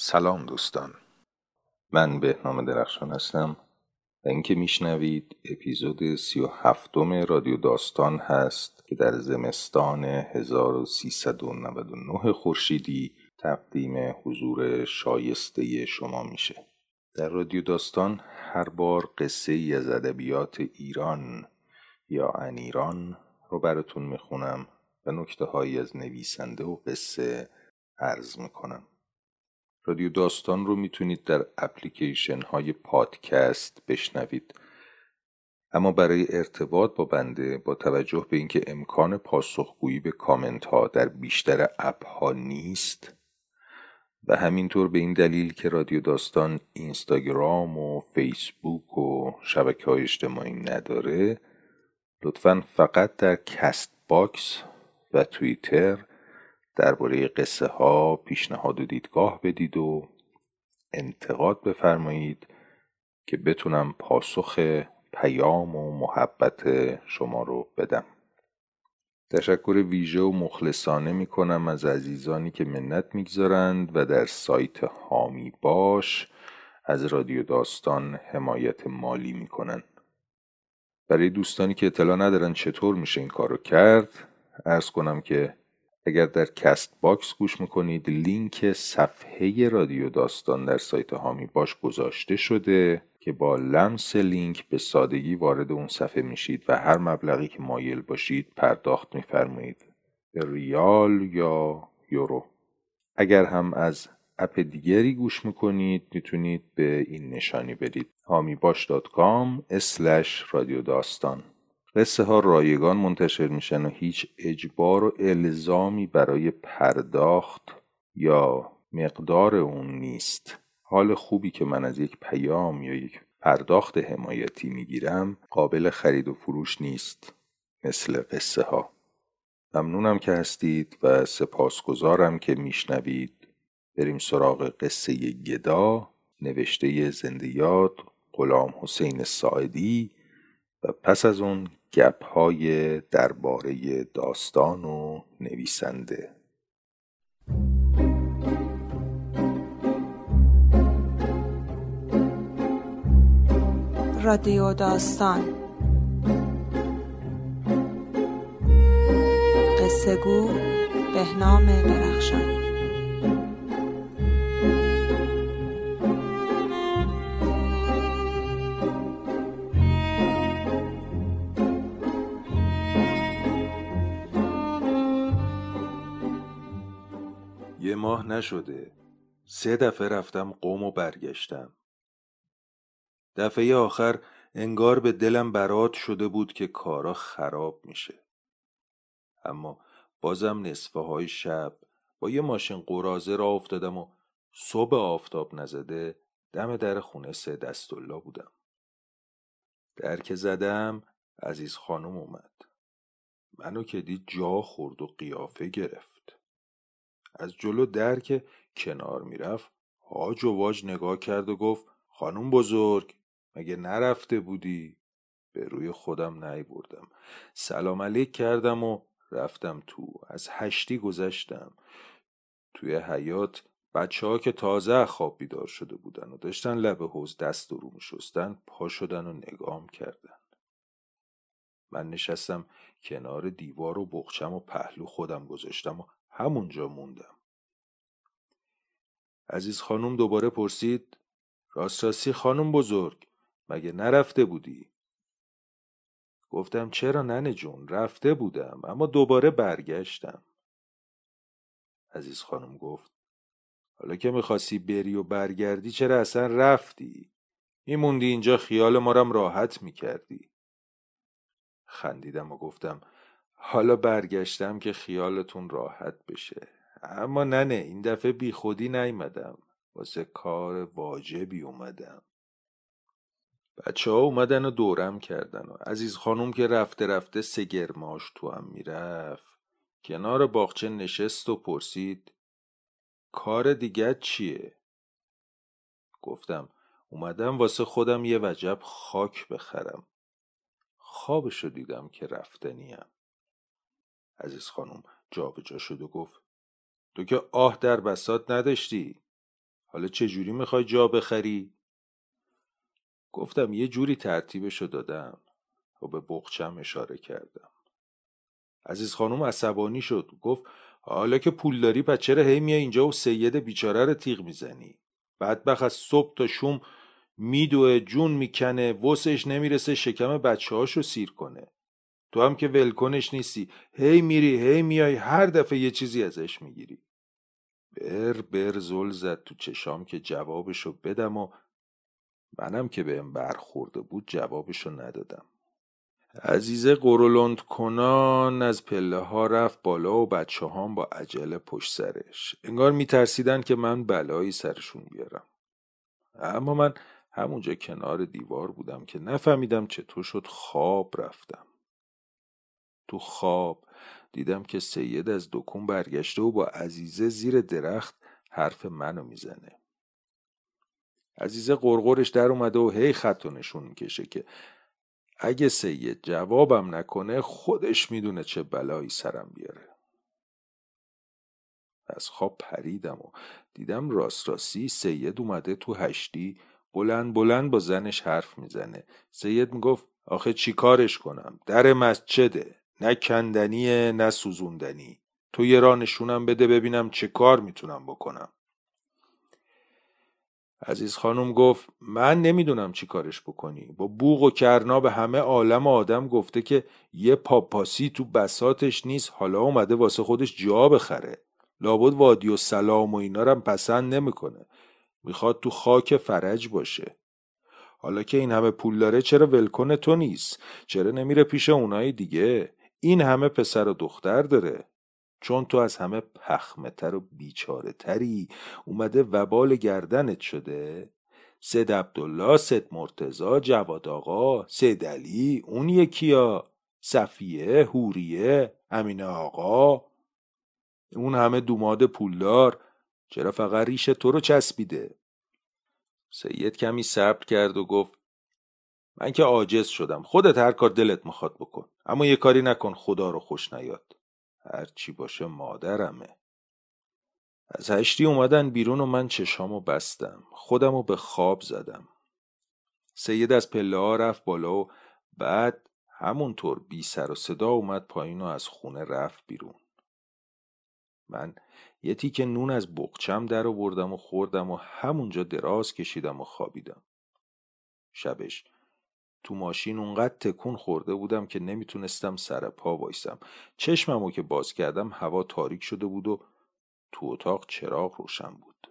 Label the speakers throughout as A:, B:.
A: سلام دوستان. من بهنام درخشان هستم و اینکه میشنوید اپیزود سی و هفتم رادیو داستان هست که در زمستان 1399 خورشیدی تقدیم حضور شایسته شما میشه. در رادیو داستان هر بار قصه ای از ادبیات ایران یا انیران رو براتون می‌خونم و نکته هایی از نویسنده و قصه عرض می‌کنم. رادیو داستان رو می‌تونید در اپلیکیشن های پادکست بشنوید. اما برای ارتباط با بنده با توجه به اینکه امکان پاسخگویی به کامنت ها در بیشتر اپ ها نیست و همینطور به این دلیل که رادیو داستان اینستاگرام و فیسبوک و شبکه های اجتماعی نداره لطفا فقط در Castbox و توییتر درباره قصه ها پیشنهاد و دیدگاه بدید و انتقاد بفرمایید که بتونم پاسخ پیام و محبت شما رو بدم تشکر ویژه و مخلصانه می کنم از عزیزانی که منت می‌گذارند و در سایت حامی باش از رادیو داستان حمایت مالی می کنند. برای دوستانی که اطلاع ندارن چطور میشه این کارو کرد عرض کنم که اگر در Castbox گوش می‌کنید لینک صفحه رادیو داستان در سایت حامی باش گذاشته شده که با لمس لینک به سادگی وارد اون صفحه میشید و هر مبلغی که مایل باشید پرداخت میفرمایید. به ریال یا یورو. اگر هم از اپ دیگری گوش می‌کنید می‌تونید به این نشانی برید hamibash.com رادیو داستان. قصه ها رایگان منتشر میشن و هیچ اجبار و الزامی برای پرداخت یا مقدار اون نیست. حال خوبی که من از یک پیام یا یک پرداخت حمایتی می‌گیرم قابل خرید و فروش نیست مثل قصه ها. ممنونم که هستید و سپاسگزارم که میشنوید. بریم سراغ قصه گدا نوشته زنده یاد غلام حسین ساعدی و پس از اون گپ های درباره داستان و نویسنده.
B: رادیو داستان. قصه گو بهنام درخشان.
A: ماه نشده. سه دفعه رفتم قوم و برگشتم. دفعه آخر انگار به دلم برات شده بود که کارا خراب میشه. اما بازم نصفه های شب با یه ماشین قرازه را افتادم و صبح آفتاب نزده دم در خونه سه بودم. در که زدم عزیز خانم اومد. منو که دید جا خورد و قیافه گرفت. از جلو در که کنار می‌رفت هاج و واج نگاه کرد و گفت خانم بزرگ مگه نرفته بودی؟ به روی خودم نی بردم سلام علیک کردم و رفتم تو. از هشتی گذشتم. توی حیات بچه ها که تازه خواب بیدار شده بودن و داشتن لب حوز دست رو می شستن پا شدن و نگام کردن. من نشستم کنار دیوار و بخچم و پهلو خودم گذاشتم و همونجا موندم عزیز خانم دوباره پرسید راست راستی خانم بزرگ مگه نرفته بودی؟ گفتم چرا ننه جون رفته بودم اما دوباره برگشتم عزیز خانم گفت حالا که می‌خواستی بری و برگردی چرا اصلا رفتی؟ میموندی اینجا خیال مارم راحت می‌کردی خندیدم و گفتم حالا برگشتم که خیالتون راحت بشه. اما ننه این دفعه بی خودی نیمدم واسه کار واجبی اومدم. بچه ها اومدن و دورم کردن و عزیز خانوم که رفته رفته سگرماش تو هم می‌رفت. کنار باغچه نشست و پرسید کار دیگه چیه؟ گفتم اومدم واسه خودم یه وجب خاک بخرم. خوابشو دیدم که رفتنیم عزیز خانم جابجا شد و گفت تو که آه در بسات نداشتی. حالا چجوری می‌خوای جا بخری؟ گفتم یه جوری ترتیبشو دادم و به بخچم اشاره کردم. عزیز خانم عصبانی شد گفت حالا که پول داری پس چرا هی میای اینجا و سید بیچاره رو تیغ می‌زنی؟ بدبخ از صبح تا شوم میدوه جون می‌کنه وسش نمی‌رسه شکم بچه هاشو سیر کنه. تو هم که ولکنش نیستی. هی میری هی میای هر دفعه یه چیزی ازش می‌گیری. بر بر زل زد تو چشام که جوابشو بدم و منم که بهم برخورده بود جوابشو ندادم. عزیزه قرولند کنان از پله ها رفت بالا و بچه هم با عجله پشت سرش. انگار میترسیدن که من بلایی سرشون بیارم. اما من همونجا کنار دیوار بودم که نفهمیدم چطور شد خواب رفتم. تو خواب. دیدم که سید از دکون برگشته و با عزیزه زیر درخت حرف منو می‌زنه. عزیزه قرقرش در اومده و هی خط و نشون می‌کشه که اگه سید جوابم نکنه خودش می‌دونه چه بلایی سرم بیاره. از خواب پریدم و دیدم راست راستی سید اومده تو هشتی بلند بلند با زنش حرف می‌زنه. سید می‌گفت آخه چی کارش کنم؟ در مسجده نه کندنیه نه سوزوندنی. تو یه راه نشونم بده ببینم چه کار می‌تونم بکنم. عزیز خانم گفت من نمی‌دونم چی کارش بکنی. با بوغ و کرنا به همه عالم آدم گفته که یه پاپاسی تو بساتش نیست حالا اومده واسه خودش جا بخره. لابد وادی و سلام و اینا رو پسند نمی‌کنه. می‌خواد تو خاک فرج باشه. حالا که این همه پول داره چرا ولکن تو نیست؟ چرا نمیره پیش اونای دیگه؟ این همه پسر و دختر داره. چون تو از همه پخمتر و بیچاره تری اومده وبال گردنت شده. سید عبدالله سید مرتزا جواد آقا سید علی اون یکیا صفیه هوریه امین آقا. اون همه دوماد پولدار. چرا فقط ریش تو رو چسبیده؟ سید کمی صبر کرد و گفت من که عاجز شدم. خودت هر کار دلت می‌خواد بکن. اما یه کاری نکن خدا رو خوش نیاد. هر چی باشه مادرمه. از هشتی اومدن بیرون و من چشامو بستم. خودمو به خواب زدم. سید از پله ها رفت بالا و بعد همونطور بی سر و صدا اومد پایین و از خونه رفت بیرون. من یه تیکه نون از بقچم در آوردم و خوردم و همونجا دراز کشیدم و خوابیدم. شبش تو ماشین اونقدر تکون خورده بودم که نمی‌تونستم سر پا وایسم. چشممو که باز کردم هوا تاریک شده بود و تو اتاق چراغ روشن بود.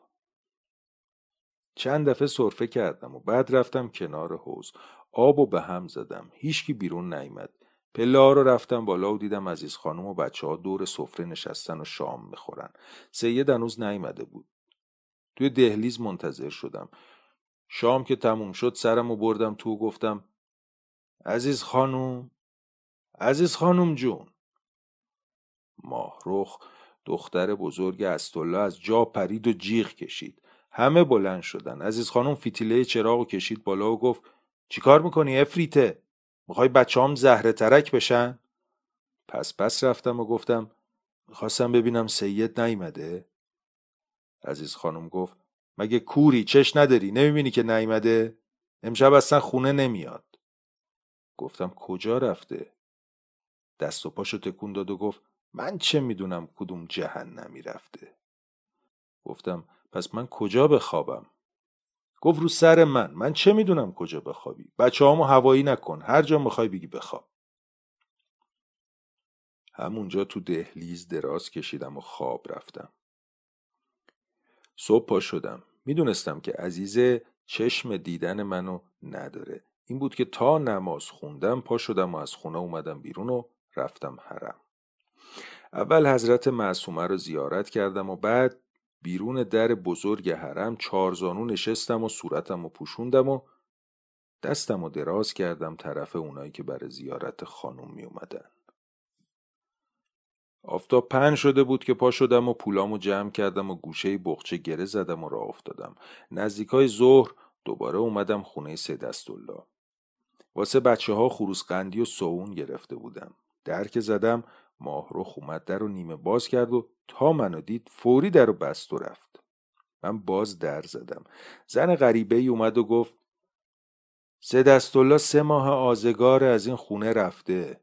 A: چند دفعه صرفه کردم و بعد رفتم کنار حوز آب و به هم زدم. هیچکی بیرون نیامد پله رو رفتم بالا و دیدم عزیز خانم و بچه ها دور سفره نشستن و شام می‌خورن. سید هنوز نیامده بود. توی دهلیز منتظر شدم. شام که تموم شد سرم و بردم تو و گفتم عزیز خانوم عزیز خانوم جون. ماهرخ دختر بزرگ استالله از جا پرید و جیغ کشید. همه بلند شدن. عزیز خانم فیتیله چراغ و کشید بالا و گفت چیکار می‌کنی افریته؟ می‌خوای بچه هم زهره ترک بشن؟ پس پس رفتم و گفتم می‌خواستم ببینم سید نیمده عزیز خانم گفت مگه کوری چش نداری؟ نمی‌بینی که نیمده امشب اصلا خونه نمیاد. گفتم کجا رفته؟ دست و پاشو تکون داد و گفت من چه می‌دونم کدوم جهنمی رفته؟ گفتم پس من کجا بخوابم؟ گفت رو سر من. من چه می‌دونم کجا بخوابی؟ بچه هامو هوایی نکن. هر جا می‌خوای بگی بخواب. همونجا تو دهلیز دراز کشیدم و خواب رفتم. صبح پا شدم. می‌دونستم که عزیزه چشم دیدن منو نداره. این بود که تا نماز خوندم پا شدم و از خونه اومدم بیرون و رفتم حرم اول حضرت معصومه رو زیارت کردم و بعد بیرون در بزرگ حرم چارزانو نشستم و صورتم و پوشوندم و دستم و دراز کردم طرف اونایی که برای زیارت خانم می اومدن. آفتاب پن شده بود که پا شدم و پولامو جمع کردم و گوشه بخچه گره زدم و راه افتادم. نزدیکای ظهر دوباره اومدم خونه سه دستالله. واسه بچه ها خروس قندی و سوون گرفته بودم. در که زدم ماهرخ اومد در و نیمه باز کرد و تا منو دید فوری در و بست و رفت. من باز در زدم. زن غریبه ای اومد و گفت سه دستالله سه ماه آزگار از این خونه رفته.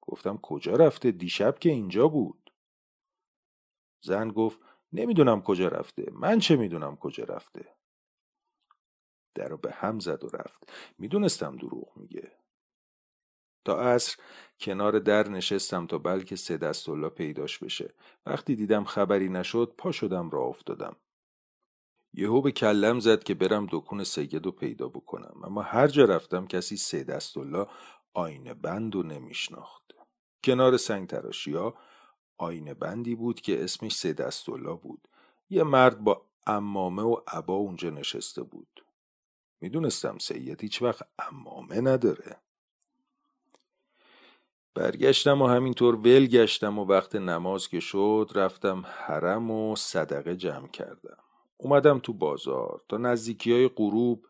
A: گفتم کجا رفته؟ دیشب که اینجا بود. زن گفت نمی‌دونم کجا رفته. من چه می‌دونم کجا رفته؟ در رو به هم زد و رفت. می‌دونستم دروغ میگه. تا عصر کنار در نشستم تا بلکه سه دستالله پیداش بشه. وقتی دیدم خبری نشد پا شدم را افتادم. یهو به کلم زد که برم دکون سید رو پیدا بکنم. اما هر جا رفتم کسی سه دستالله آینه بند و نمیشناخت. کنار سنگ تراشیا آینه بندی بود که اسمش سه دستالله بود. یه مرد با امامه و عبا اونجا نشسته بود. می‌دونستم سید هیچ وقت امامه نداره. برگشتم و همینطور ول گشتم و وقت نماز که شد رفتم حرم و صدقه جمع کردم. اومدم تو بازار تا نزدیکی های غروب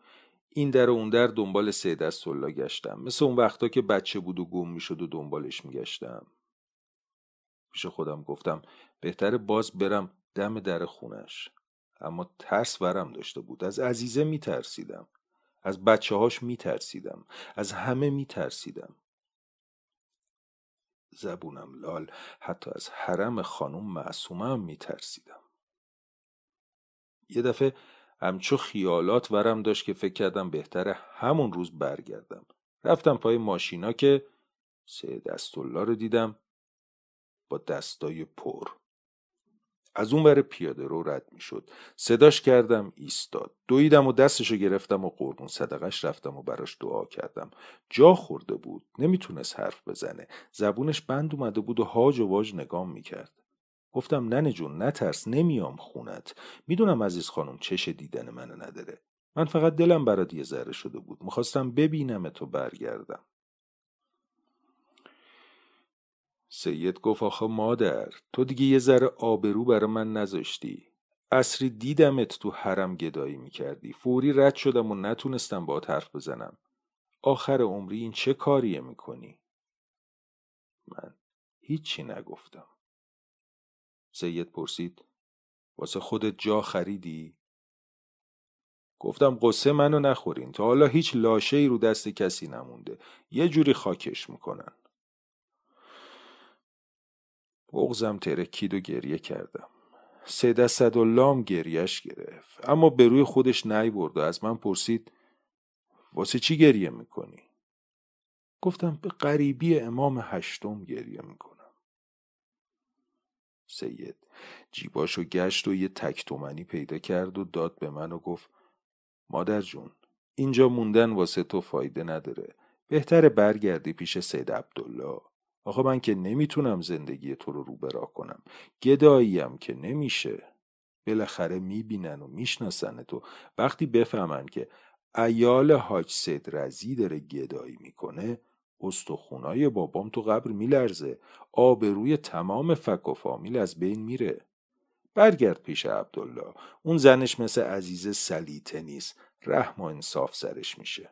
A: این در و اون در دنبال سه دست گشتم. مثل اون وقتا که بچه بود و گم می‌شد و دنبالش میگشتم. پیش خودم گفتم بهتره باز برم دم در خونش. اما ترس ورم داشته بود. از عزیزه میترسیدم. از بچه هاش میترسیدم از همه میترسیدم. زبونم لال حتی از حرم خانم معصومه هم میترسیدم. یه دفعه همچو خیالات ورم داشت که فکر کردم بهتره همون روز برگردم. رفتم پای ماشینا که سه دستالله رو دیدم با دستای پر. از اون بره پیاده رو رد می شد صداش کردم ایستاد. دویدم و دستشو گرفتم و قربون صدقش رفتم و براش دعا کردم. جا خورده بود. نمی‌تونست حرف بزنه. زبونش بند اومده بود و هاج و واج نگام می‌کرد. گفتم ننه جون نترس. نمیام خونت. می‌دونم عزیز خانم چش دیدن منو نداره. من فقط دلم برات یه ذره شده بود. می‌خواستم ببینم تو برگردم. سید گفت آخه مادر تو دیگه یه ذره آبرو برا من نذاشتی. اصری دیدمت تو حرم گدایی می‌کردی. فوری رد شدم و نتونستم با حرف بزنم. آخر عمری این چه کاریه می‌کنی؟ من هیچی نگفتم. سید پرسید واسه خودت جا خریدی؟ گفتم قصه منو نخورین. تا حالا هیچ لاشه ای رو دست کسی نمونده. یه جوری خاکش می‌کنن. بغزم ترکید و گریه کردم. سید لام گریش گرفت. اما به روی خودش نی برد و از من پرسید واسه چی گریه می‌کنی؟ گفتم به غریبی امام هشتم گریه می‌کنم. سید جیباشو گشت و یه تک تومنی پیدا کرد و داد به من و گفت مادر جون اینجا موندن واسه تو فایده نداره. بهتره برگردی پیش سید عبدالله. آخه من که نمی‌تونم زندگی تو رو روبرا کنم. گداییم که نمیشه. بالاخره می‌بینن و می‌شناسن تو. وقتی بفهمن که ایال حاج سید رزی داره گدایی می‌کنه استخونای بابام تو قبر میلرزه. آبروی تمام فک و فامیل از بین میره. برگرد پیش عبدالله. اون زنش مثل عزیز سلیته نیست. رحم و انصاف سرش میشه.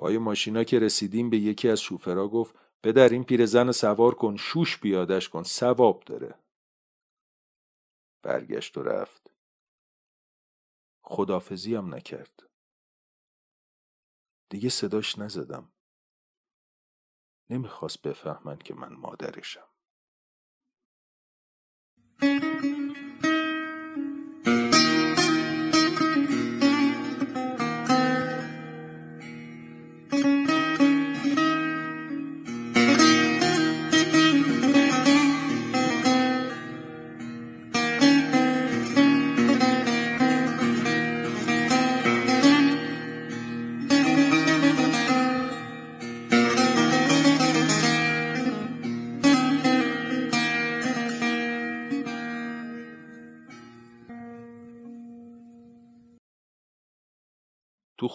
A: پای ماشینا که رسیدیم به یکی از شوفرا گفت پدر این پیرزن سوار کن شوش بیادش کن سواب داره. برگشت و رفت. خدافزی هم نکرد. دیگه صداش نزدم. نمی‌خواست بفهمن که من مادرشم.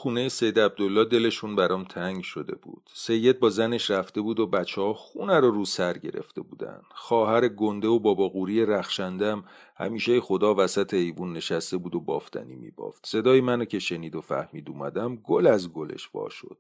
A: خونه سید عبدالله دلشون برام تنگ شده بود. سید با زنش رفته بود و بچه ها خونه رو رو سر گرفته بودن. خواهر گنده و بابا قوری رخشندم همیشه خدا وسط ایوون نشسته بود و بافتنی میبافت. صدای منو که شنید و فهمید اومدم گل از گلش وا شد.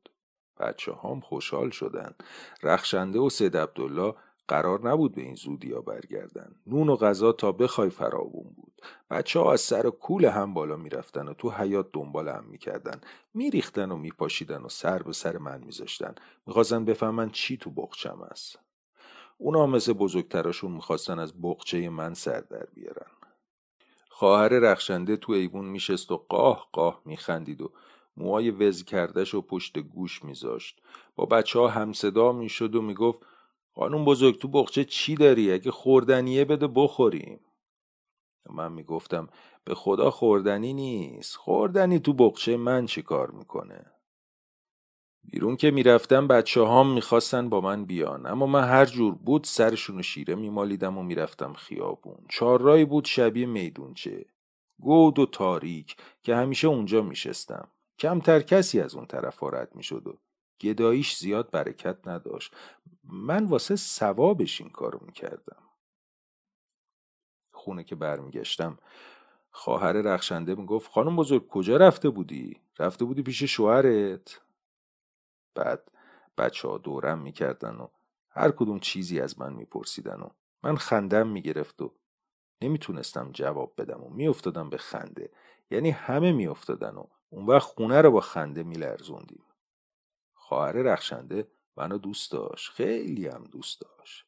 A: بچه هام خوشحال شدن. رخشنده و سید عبدالله قرار نبود به این زودی ها برگردن. نون و غذا تا بخوای فراوون بود. بچه ها از سر کول هم بالا می‌رفتن و تو حیات دنبال هم می‌کردن. میریختن و میپاشیدن و سر به سر من میذاشتن. می‌خواستن بفهمن چی تو بغچم است اونا مثل بزرگتراشون می‌خواستن از بغچه من سر در بیارن. خواهر رخشنده تو ایوون میشست و قاه قاه میخندید و موهای وز کردش و پشت گوش میذاشت. با بچه ها همصدا می‌شد و می‌گفت خانم بزرگ تو بخچه چی داری؟ اگه خوردنیه بده بخوریم. من می‌گفتم به خدا خوردنی نیست. خوردنی تو بخچه من چی کار می‌کنه؟ بیرون که می‌رفتم بچه هام می‌خواستن با من بیان. اما من هر جور بود سرشون شیره میمالیدم و می‌رفتم خیابون. چهارراهی بود شبیه میدونچه. گود و تاریک که همیشه اونجا میشستم. کمتر کسی از اون طرف رد می‌شد و گداییش زیاد برکت نداشت من واسه ثوابش این کارو می‌کردم خونه که برمیگشتم خواهر رخشنده می‌گفت خانم بزرگ کجا رفته بودی؟ رفته بودی پیش شوهرت؟ بعد بچه ها دورم می‌کردن و هر کدوم چیزی از من میپرسیدن و من خندم می‌گرفت و نمی‌تونستم جواب بدم و میافتادم به خنده یعنی همه میافتادن و اون وقت خونه رو با خنده میلرزوندیم خواهر رخشنده منو دوست داشت خیلی هم دوست داشت.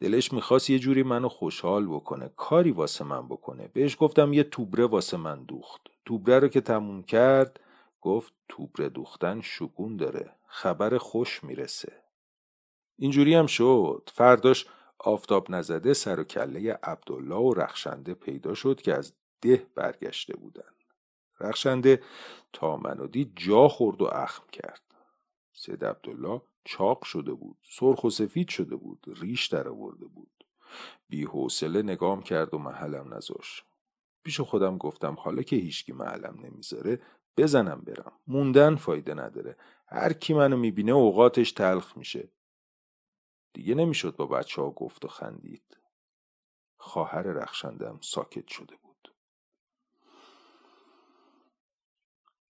A: دلش می‌خواست یه جوری منو خوشحال بکنه کاری واسه من بکنه. بهش گفتم یه توبره واسه من دوخت. توبره رو که تموم کرد گفت توبره دوختن شگون داره خبر خوش می‌رسه. اینجوری هم شد. فرداش آفتاب نزده سر و کله عبدالله و رخشنده پیدا شد که از ده برگشته بودن. رخشنده تا منو دید جا خورد و اخم کرد. سید عبدالله چاق شده بود سرخ و سفید شده بود ریش در آورده بود. بی حوصله نگام کرد و محلم نذاش پیش خودم گفتم حالا که هیچکی محلم نمی‌ذاره بزنم برم. موندن فایده نداره. هر کی منو می‌بینه اوقاتش تلخ میشه. دیگه نمی‌شد با بچه ها گفت و خندید. خواهر رخشندم ساکت شده بود.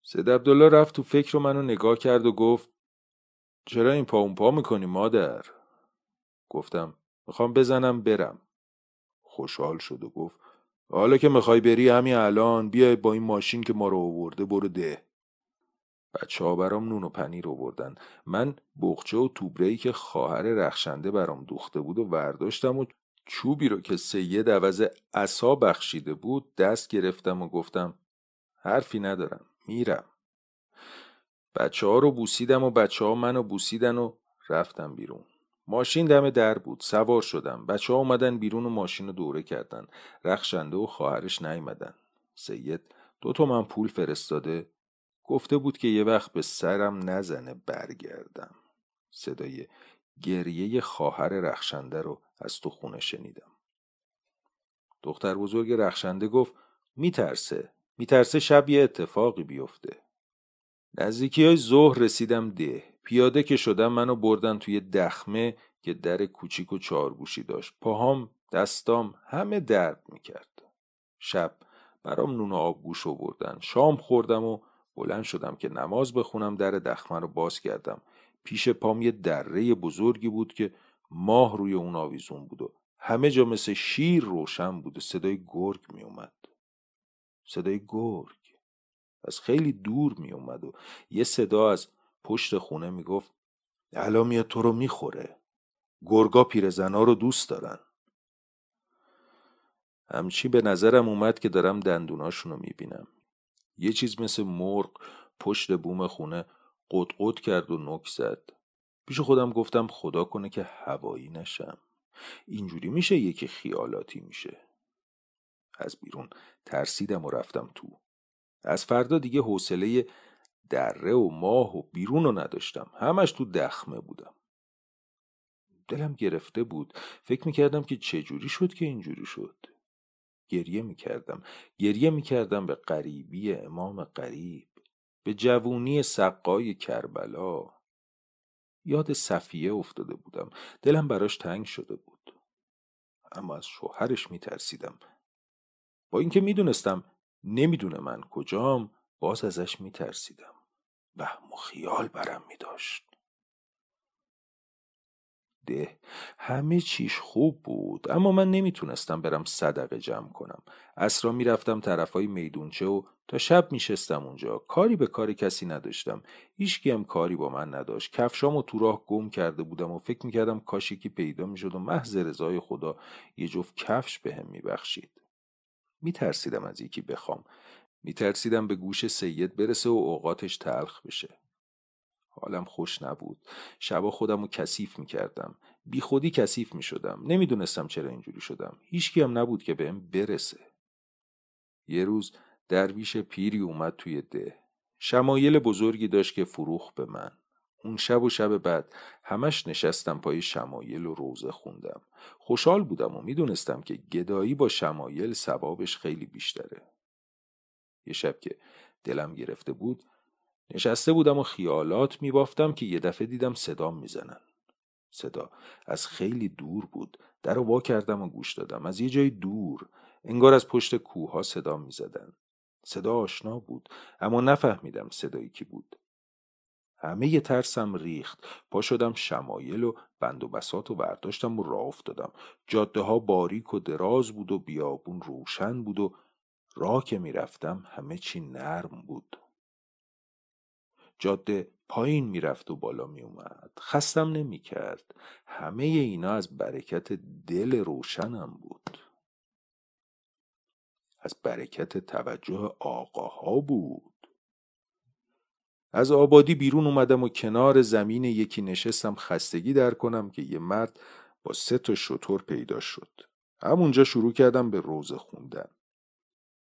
A: سید عبدالله رفت تو فکر منو نگاه کرد و گفت چرا این پا اون پا می‌کنی مادر؟ گفتم می‌خوام بزنم برم. خوشحال شد و گفت حالا که می‌خوای بری همین الان بیای با این ماشین که ما رو آورده برو ده. بچه ها برام نون و پنیر آوردن. من بخچه و توبرهی که خواهر رخشنده برام دوخته بود و ورداشتم و چوبی رو که سید عوض عصا بخشیده بود دست گرفتم و گفتم حرفی ندارم میرم. بچه ها رو بوسیدم و بچه ها منو بوسیدن و رفتم بیرون. ماشین دم در بود سوار شدم. بچه ها اومدن بیرون و ماشین رو دوره کردن. رخشنده و خواهرش نیومدن. سید دو من پول فرستاده. گفته بود که یه وقت به سرم نزنه برگردم. صدای گریه خواهر رخشنده رو از تو خونه شنیدم. دختر بزرگ رخشنده گفت میترسه. میترسه شب یه اتفاقی بیفته. نزدیکی های ظهر رسیدم ده. پیاده که شدم منو بردن توی دخمه که در کوچیک و چارگوشی داشت. پاهام دستام همه درد می‌کرد. شب برام نون و آبگوش بردن شام خوردم و بلند شدم که نماز بخونم در دخمه رو باز کردم. پیش پام یه دره بزرگی بود که ماه روی اون آویزون بود و همه جا مثل شیر روشن بود و صدای گرگ می اومد. صدای گرگ. از خیلی دور می اومد و یه صدا از پشت خونه می گفت میاد تو رو می‌خوره. گرگا پیرزنا رو دوست دارن. همچی به نظرم اومد که دارم دندوناشون رو می‌بینم. یه چیز مثل مرغ پشت بوم خونه قد کرد و نک زد. پیش خودم گفتم خدا کنه که هوایی نشم. اینجوری میشه یکی خیالاتی میشه. از بیرون ترسیدم و رفتم تو. از فردا دیگه حوصله دره و ماه و بیرون رو نداشتم. همش تو دخمه بودم. دلم گرفته بود. فکر می‌کردم که چجوری شد که اینجوری شد. گریه می‌کردم. گریه می‌کردم به قریبی امام قریب به جوونی سقای کربلا. یاد صفیه افتاده بودم. دلم براش تنگ شده بود. اما از شوهرش میترسیدم. با اینکه می‌دونستم نمی‌دونه من کجام باز ازش میترسیدم وهم و خیال برم میداشت. ده همه چیش خوب بود اما من نمی‌تونستم برم صدقه جمع کنم. اسرا می‌رفتم طرفای میدونچه و تا شب میشستم اونجا. کاری به کار کسی نداشتم. هیچکی هم کاری با من نداشت. کفشامو تو راه گم کرده بودم و فکر می‌کردم کاش یکی پیدا می‌شد و محض رضای خدا یه جفت کفش بهم به میبخشید. میترسیدم از یکی بخوام. میترسیدم به گوش سید برسه و اوقاتش تلخ بشه. حالم خوش نبود. شبا خودم رو کثیف می‌کردم. بی خودی کثیف می‌شدم. نمی‌دونستم چرا اینجوری شدم. هیچکی هم نبود که بهم برسه. یه روز درویش پیری اومد توی ده. شمایل بزرگی داشت که فروخ به من. اون شب و شب بعد همش نشستم پای شمایل و روزه خوندم. خوشحال بودم و می‌دونستم که گدایی با شمایل ثوابش خیلی بیشتره. یه شب که دلم گرفته بود نشسته بودم و خیالات میبافتم که یه دفعه دیدم صدام می‌زنن. صدا از خیلی دور بود. در وا کردم و گوش دادم. از یه جای دور انگار از پشت کوه صدا می‌زدن. صدا آشنا بود اما نفهمیدم صدایی کی بود. همه یه ترسم ریخت. پا شدم شمایل و بند و بسات و برداشتم و راه افتادم. جاده ها باریک و دراز بود و بیابون روشن بود و راه که می‌رفتم همه چی نرم بود. جاده پایین می‌رفت و بالا میومد خستم نمی‌کرد. همه اینا از برکت دل روشنم بود. از برکت توجه آقاها بود. از آبادی بیرون اومدم و کنار زمین یکی نشستم خستگی در کنم که یه مرد با سه تا شطور پیدا شد. همونجا شروع کردم به روزه خوندن.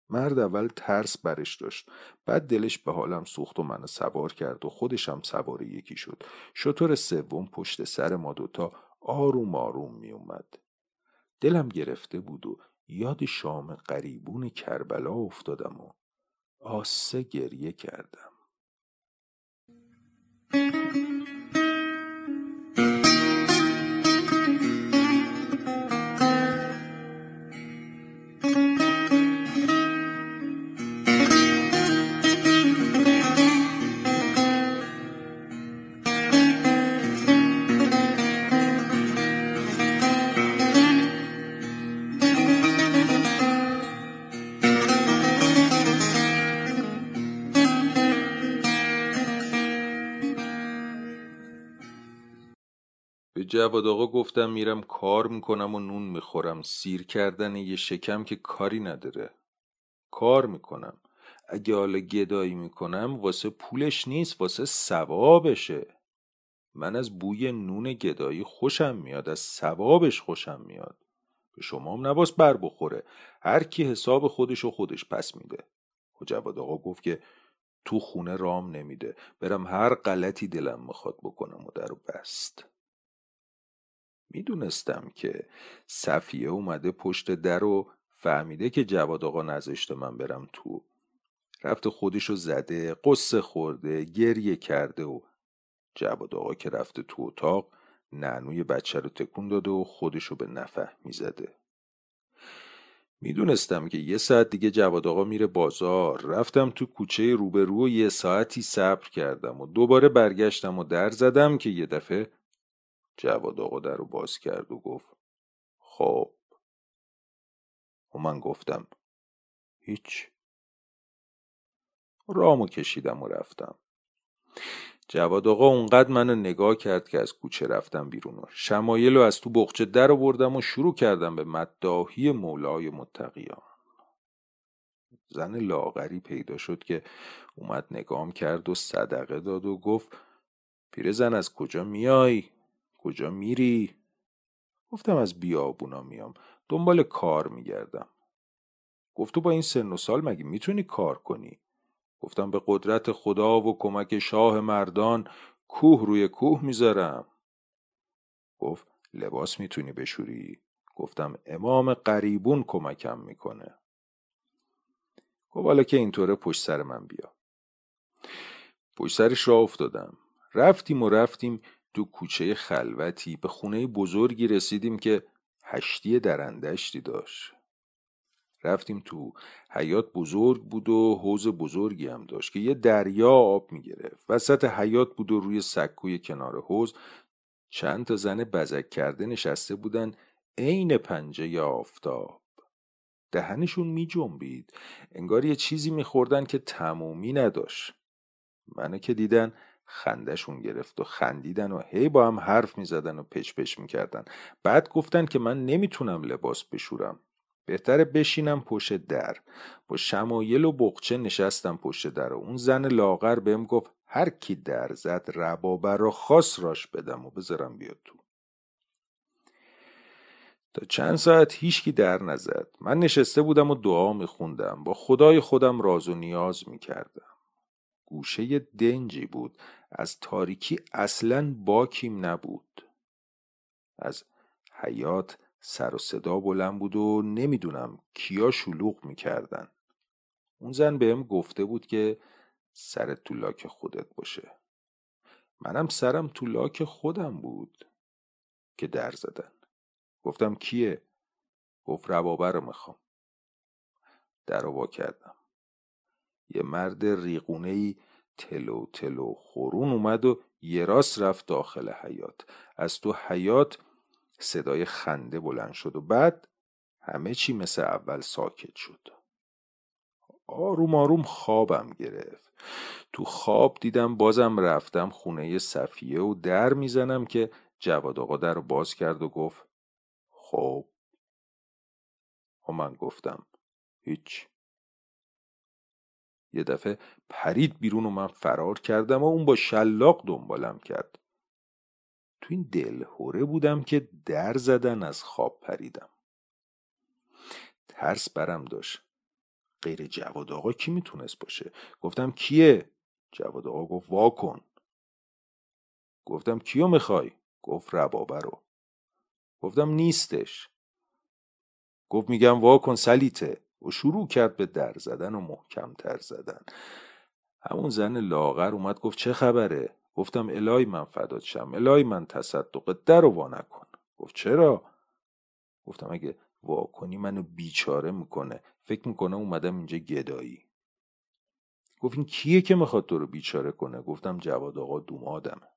A: مرد اول ترس برش داشت. بعد دلش به حالم سوخت و منو سوار کرد و خودشم سوار یکی شد. شطور سوم پشت سر ما دوتا آروم آروم می اومد. دلم گرفته بود و یاد شام قریبون کربلا افتادم و آسه گریه کردم. Thank you. جواد آقا گفتم میرم کار می‌کنم و نون می‌خورم. سیر کردن یه شکم که کاری نداره. کار می‌کنم. اگه حالا گدایی می‌کنم واسه پولش نیست واسه ثوابشه. من از بوی نون گدایی خوشم میاد از ثوابش خوشم میاد. به شما هم نباس بر بخوره. هر کی حساب خودش و خودش پس میده. و جواد آقا گفت که تو خونه رام نمیده. برم هر غلطی دلم می‌خواد بکنم و در بست. می‌دونستم که صفیه اومده پشت در و فهمیده که جواد آقا نذاشته من برم تو. رفته خودشو زده قصه خورده گریه کرده و جواد آقا که رفته تو اتاق نعنوی بچه رو تکون داده و خودشو به نفهمی زده می‌دونستم که یه ساعت دیگه جواد آقا میره بازار. رفتم تو کوچه روبرو و یه ساعتی صبر کردم و دوباره برگشتم و در زدم که یه دفعه جواد آقا در رو باز کرد و گفت خب. و من گفتم هیچ. رامو کشیدم و رفتم. جواد آقا اونقدر منو نگاه کرد که از کوچه رفتم بیرون شمایل رو از تو بخچه در بردم و شروع کردم به مداهی مولای متقیان. زن لاغری پیدا شد که اومد نگام کرد و صدقه داد و گفت پیرزن از کجا میای؟ کجا میری؟ گفتم از بیابونا میام دنبال کار میگردم گفت تو با این سن و سال مگه می‌تونی کار کنی؟ گفتم به قدرت خدا و کمک شاه مردان کوه روی کوه می‌ذارم گفت لباس می‌تونی بشوری؟ گفتم امام قریبون کمکم می‌کنه گفت حالا که اینطوره پشت سر من بیا پشت سرش را افتادم رفتیم و رفتیم تو کوچه خلوتی به خونه بزرگی رسیدیم که هشتی درندشتی داشت. رفتیم تو حیات بزرگ بود و حوز بزرگی هم داشت که یه دریا آب می‌گرفت. وسط حیات بود و روی سکوی کنار حوز چند تا زن بزک کرده نشسته بودن عین پنجه آفتاب. دهنشون می جنبید انگار یه چیزی میخوردن که تمومی نداشت. منو که دیدن خندهشون گرفت و خندیدن و هی با هم حرف می‌زدن و پچ پچ می‌کردن. بعد گفتن که من نمی‌تونم لباس بشورم. بهتره بشینم پشت در. با شمایل و بقچه نشستم پشت در و اون زن لاغر بهم گفت هر کی در زد ربابر را خاص راش بدم و بذارم بیاد تو. تا چند ساعت هیچکی در نزد. من نشسته بودم و دعا میخوندم. با خدای خودم راز و نیاز می‌کردم. گوشه دنجی بود. از تاریکی اصلا باکیم نبود. از حیات سر و صدا بلند بود و نمی‌دونم کیا شلوغ می‌کردن. اون زن بهم گفته بود که سرت تو لاک خودت باشه. منم سرم تو لاک خودم بود که در زدن. گفتم کیه؟ گفت ربابه رو می‌خوام. در وا کردم. یه مرد ریقونه ای تلو تلو خورون اومد و یه راست رفت داخل حیات از تو حیات صدای خنده بلند شد و بعد همه چی مثل اول ساکت شد. آروم آروم خوابم گرفت. تو خواب دیدم بازم رفتم خونه صفیه و در می‌زنم که جواد آقا در باز کرد و گفت خب. و من گفتم هیچ. یه دفعه پرید بیرون و من فرار کردم و اون با شلاق دنبالم کرد. تو این دلهوره بودم که در زدن از خواب پریدم. ترس برم داشت. غیر جواد آقا کی می‌تونست باشه؟ گفتم کیه؟ جواد آقا گفت واکن گفتم کیو می‌خوای؟ گفت ربابه رو. گفتم نیستش. گفت میگم واکن سلیته و شروع کرد به در زدن و محکم تر زدن. همون زن لاغر اومد گفت چه خبره؟ گفتم الهی من فدات شم الهی من تصدق در و وا نکن. گفت چرا؟ گفتم اگه وا کنی منو بیچاره می‌کنه. فکر می‌کنه اومدم اینجا گدایی. گفت این کیه که می‌خواد تو رو بیچاره کنه؟ گفتم جواد آقا دومادمه.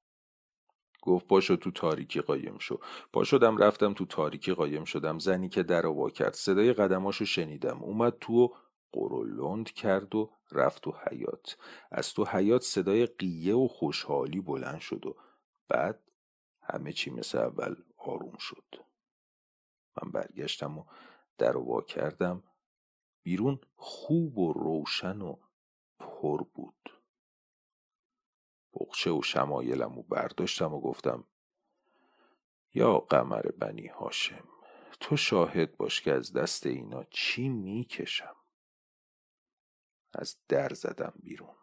A: گفت پاشو تو تاریکی قایم شو. پا شدم رفتم تو تاریکی قایم شدم. زنی که در وا کرد. صدای قدماشو شنیدم. اومد تو قرولند کرد و رفت تو حیات از تو حیات صدای قیه و خوشحالی بلند شد و بعد همه چی مثل اول آروم شد. من برگشتم و در وا کردم. بیرون خوب و روشن و پر بود. بخچه و شمایلم و برداشتم و گفتم یا قمر بنی هاشم تو شاهد باش که از دست اینا چی می‌کشم؟ از در زدم بیرون.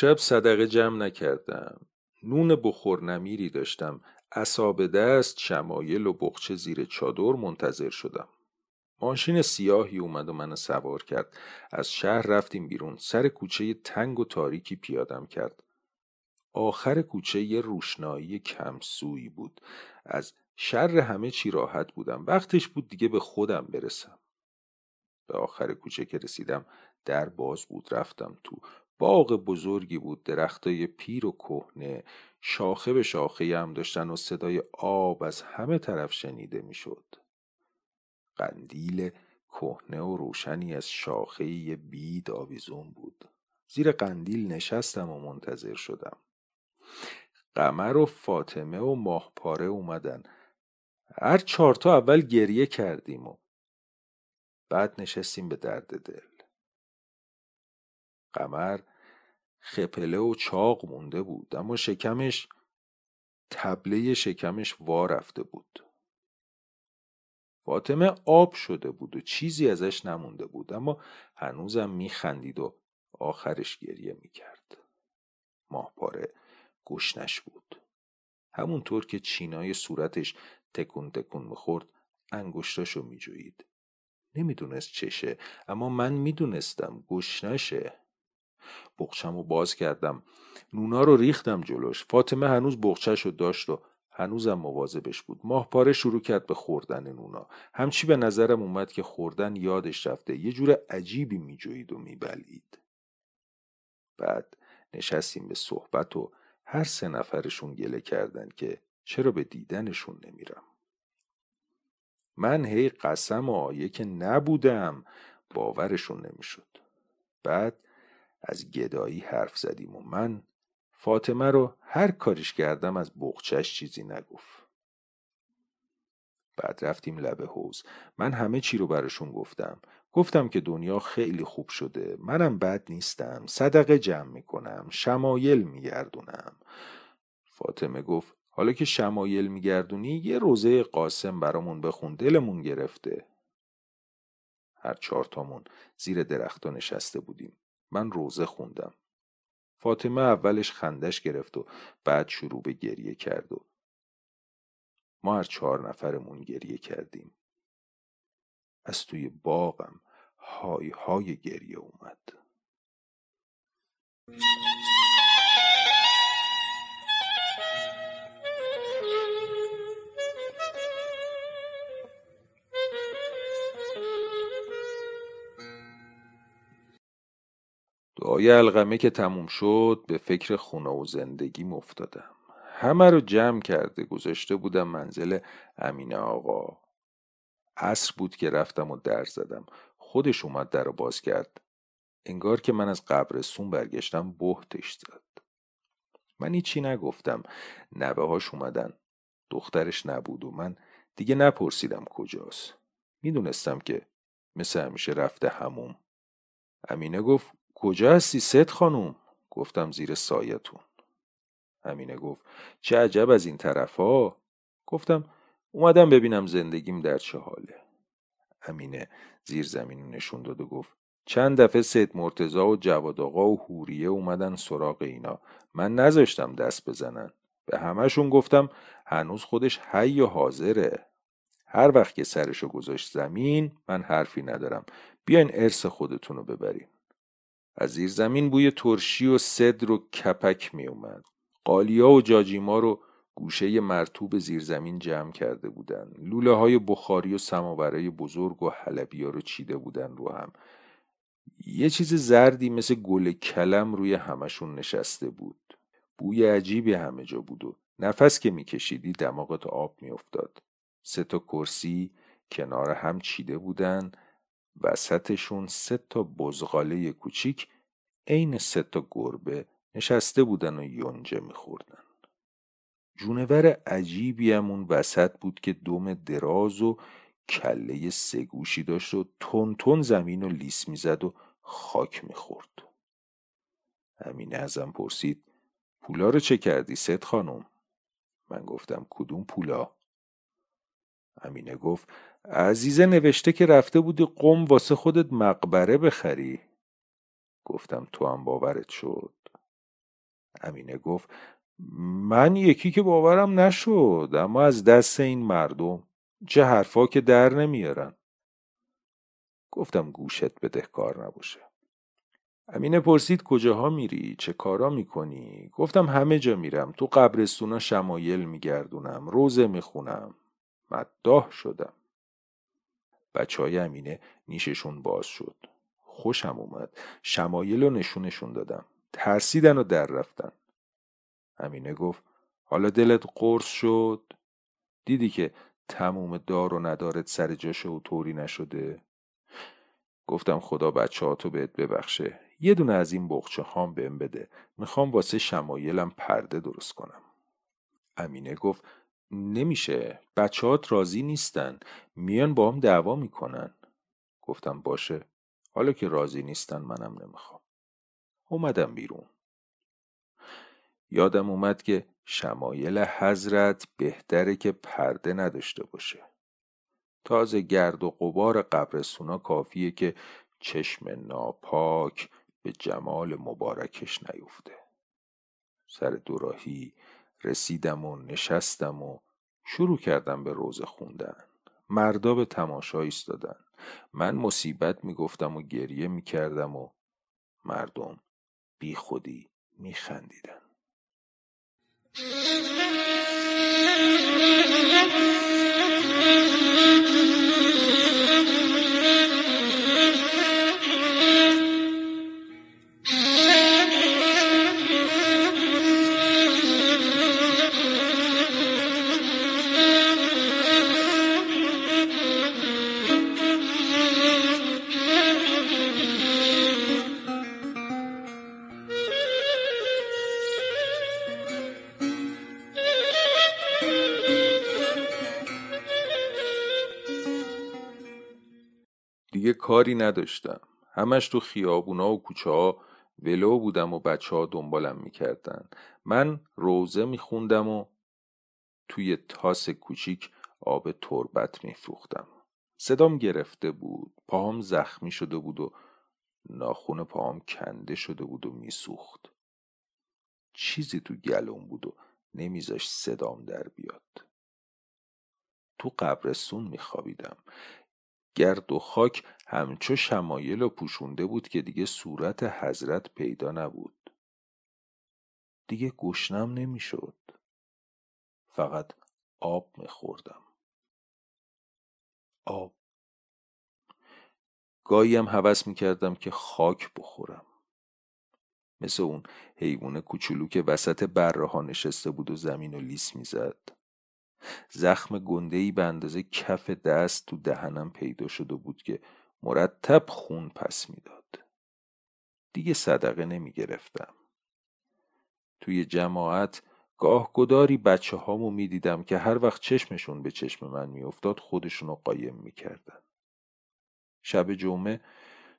A: شب صدقه جمع نکردم. نون بخور نمیری داشتم. اصاب دست شمایل و بخچه زیر چادر منتظر شدم. ماشین سیاهی اومد و منو سوار کرد. از شهر رفتیم بیرون. سر کوچه تنگ و تاریکی پیادم کرد. آخر کوچه یه روشنایی کمسویی بود. از شر همه چی راحت بودم. وقتش بود دیگه به خودم برسم. به آخر کوچه که رسیدم در باز بود رفتم تو باغ بزرگی بود درختای پیر و کهنه. شاخه به شاخه هم داشتن و صدای آب از همه طرف شنیده می‌شد. قندیل کهنه و روشنی از شاخه بید آویزون بود. زیر قندیل نشستم و منتظر شدم. قمر و فاطمه و ماهپاره اومدن. هر چهارتا اول گریه کردیم و بعد نشستیم به درد دل. قمر خپله و چاق مونده بود اما شکمش تبله شکمش وا رفته بود. فاطمه آب شده بود و چیزی ازش نمونده بود اما هنوزم میخندید و آخرش گریه می‌کرد. ماهپاره گشنش بود. همونطور که چینای صورتش تکون تکون می‌خورد انگشتاشو میجویید. نمی‌دونست چشه اما من می‌دونستم گشنشه بخچم و باز کردم. نونا رو ریختم جلوش. فاطمه هنوز بخچش رو داشت و هنوزم مواظبش بود. ماهپاره شروع کرد به خوردن نونا. همچی به نظرم اومد که خوردن یادش رفته. یه جور عجیبی میجوید و میبلید بعد نشستیم به صحبت و هر سه نفرشون گله کردن که چرا به دیدنشون نمیرم. من هی قسم آیه که نبودم باورشون نمی‌شد. بعد از گدایی حرف زدیم و من فاطمه رو هر کاریش کردم از بغچش چیزی نگفت. بعد رفتیم لبه حوز من همه چی رو براشون گفتم. گفتم که دنیا خیلی خوب شده. منم بد نیستم. صدقه جمع می‌کنم. شمایل میگردونم. فاطمه گفت حالا که شمایل میگردونی یه روزه قاسم برامون بخون. دلمون گرفته. هر چهارتامون زیر درختان نشسته بودیم. من روزه خوندم. فاطمه اولش خندش گرفت و بعد شروع به گریه کرد و ما هر چهار نفرمون گریه کردیم. از توی باغم های های گریه اومد. دعای القمه که تموم شد به فکر خونه و زندگی افتادم؟ همه رو جمع کرده گذاشته بودم منزل امین آقا. عصر بود که رفتم و در زدم. خودش اومد در رو باز کرد. انگار که من از قبرستون برگشتم بهتش زد. من هیچی نگفتم. نبه هاش اومدن. دخترش نبود و من دیگه نپرسیدم کجاست. می‌دونستم که مثل همیشه رفته هموم. امینه گفت کجا هستی ست خانوم گفتم زیر سایتون. امینه گفت چه عجب از این طرف ها. گفتم اومدم ببینم زندگیم در چه حاله. امینه زیر زمین نشون داد و گفت چند دفعه سید مرتزا و جواد آقا و هوریه اومدن سراغ اینا. من نذاشتم دست بزنن. به همهشون گفتم هنوز خودش حی و حاضره. هر وقت که سرشو گذاشت زمین من حرفی ندارم. بیاین ارث خودتون رو ببرین از زیر زمین بوی ترشی و صدر و کپک می اومد. قالیا و جاجیما رو گوشه مرتوب زیرزمین جمع کرده بودن. لوله های بخاری و سماورای بزرگ و حلبی رو چیده بودن رو هم. یه چیز زردی مثل گل کلم روی همشون نشسته بود. بوی عجیبی همه جا بود و نفس که میکشیدی دماغت آب میافتاد. سه تا کرسی کنار هم چیده بودن. وسطشون سه تا بزغاله کوچیک عین سه تا گربه نشسته بودن و یونجه میخوردن جونور عجیبی همون وسط بود که دم دراز و کله سگوشی داشت و تون تون زمین و لیس می‌زد و خاک می‌خورد امینه ازم پرسید پولا رو چه کردی ست خانم؟ من گفتم کدوم پولا؟ امینه گفت عزیزه نوشته که رفته بودی قم واسه خودت مقبره بخری. گفتم تو هم باورت شد. امینه گفت من یکی که باورم نشد اما از دست این مردم چه حرفا که در نمیارن. گفتم گوشت بدهکار نباشه. امینه پرسید کجاها میری؟ چه کارا می‌کنی؟ گفتم همه جا میرم. تو قبرستونا شمایل میگردونم روزه می‌خونم. مداح شدم. بچه های امینه نیششون باز شد. خوشم اومد. شمایل رو نشونشون دادم. ترسیدن و در رفتن. امینه گفت حالا دلت قرص شد؟ دیدی که تموم دار و ندارت سر جاشه و طوری نشده. گفتم خدا بچه ها تو بهت ببخشه. یه دونه از این بخچه هام بهم بده. می‌خوام واسه شمایلم پرده درست کنم. امینه گفت نمیشه. بچهات راضی نیستن. میان با هم دعوا می‌کنن. گفتم باشه. حالا که راضی نیستن منم نمی‌خوام. اومدم بیرون. یادم اومد که شمایل حضرت بهتره که پرده نداشته باشه. تازه گرد و قبار قبرسونا کافیه که چشم ناپاک به جمال مبارکش نیفته. سر دوراهی رسیدم و نشستم و شروع کردم به روزه خوندن. مردا به تماشا ایستادن. من مصیبت می‌گفتم و گریه می‌کردم و مردم بی خودی میخندیدن. دیگه کاری نداشتم. همش تو خیابونا و کوچه ها ولو بودم و بچه ها دنبالم می‌کردن. من روزه میخوندم و توی تاس کوچیک آب تربت میفروختم. صدام گرفته بود پاهم زخمی شده بود و ناخون پاهم کنده شده بود و میسوخت. چیزی تو گلوم بود و نمیذاش صدام در بیاد. تو قبرستون میخوابیدم. گرد و خاک همچو شمایل و پوشونده بود که دیگه صورت حضرت پیدا نبود. دیگه گشنم نمی‌شد. فقط آب میخوردم. آب. گاهی هم حوض می‌کردم که خاک بخورم. مثل اون حیوان کوچولو که وسط بره ها نشسته بود و زمین و لیس می‌زد. زخم گندهی به اندازه کف دست تو دهنم پیدا شده بود که مرتب خون پس می‌داد. دیگه صدقه نمی گرفتم توی جماعت گاه گداری بچه هامو می دیدم که هر وقت چشمشون به چشم من میافتاد خودشونو قایم می‌کردن. شب جمعه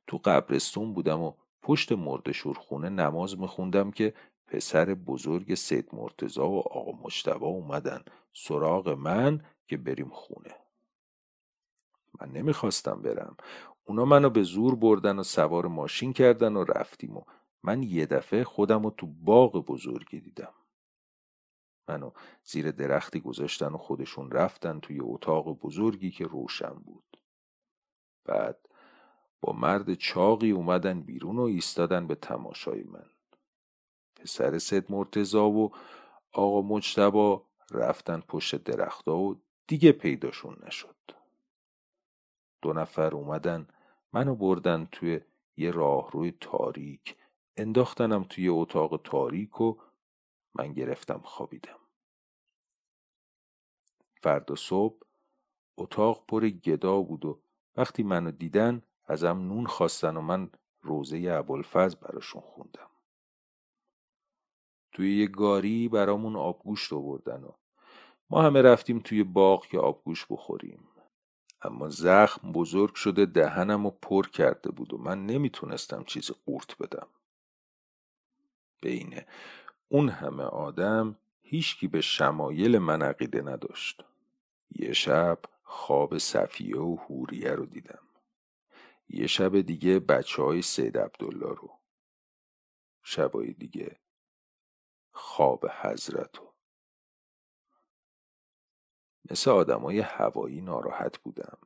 A: تو قبرستون بودم و پشت مردشورخونه نماز میخوندم که پسر بزرگ سید مرتزا و آقا مجتبا اومدن سراغ من که بریم خونه. من نمی‌خواستم برم. اونا منو به زور بردن و سوار ماشین کردن و رفتیم و من یه دفعه خودم رو تو باغ بزرگی دیدم. منو زیر درختی گذاشتن و خودشون رفتن توی اتاق بزرگی که روشن بود. بعد با مرد چاقی اومدن بیرون و ایستادن به تماشای من. پسر سید مرتزا و آقا مجتبا رفتن پشت درختا و دیگه پیداشون نشد. دو نفر اومدن منو بردن توی یه راهروی تاریک انداختنم توی اتاق تاریک و من گرفتم خوابیدم. فردا صبح اتاق پر گدا بود و وقتی منو دیدن ازم نون خواستن و من روزه ابوالفضل براشون خوندم. توی یه گاری برامون آبگوشت آوردن و ما همه رفتیم توی باغ که آبگوش بخوریم. اما زخم بزرگ شده دهنم و پر کرده بود و من نمی‌تونستم چیز قورت بدم. بین اون همه آدم هیچکی به شمایل من عقیده نداشت. یه شب خواب صفیه و هوریه رو دیدم. یه شب دیگه بچه های سید عبدالله رو. شبای دیگه خواب حضرت رو مثل آدمای هوایی ناراحت بودم.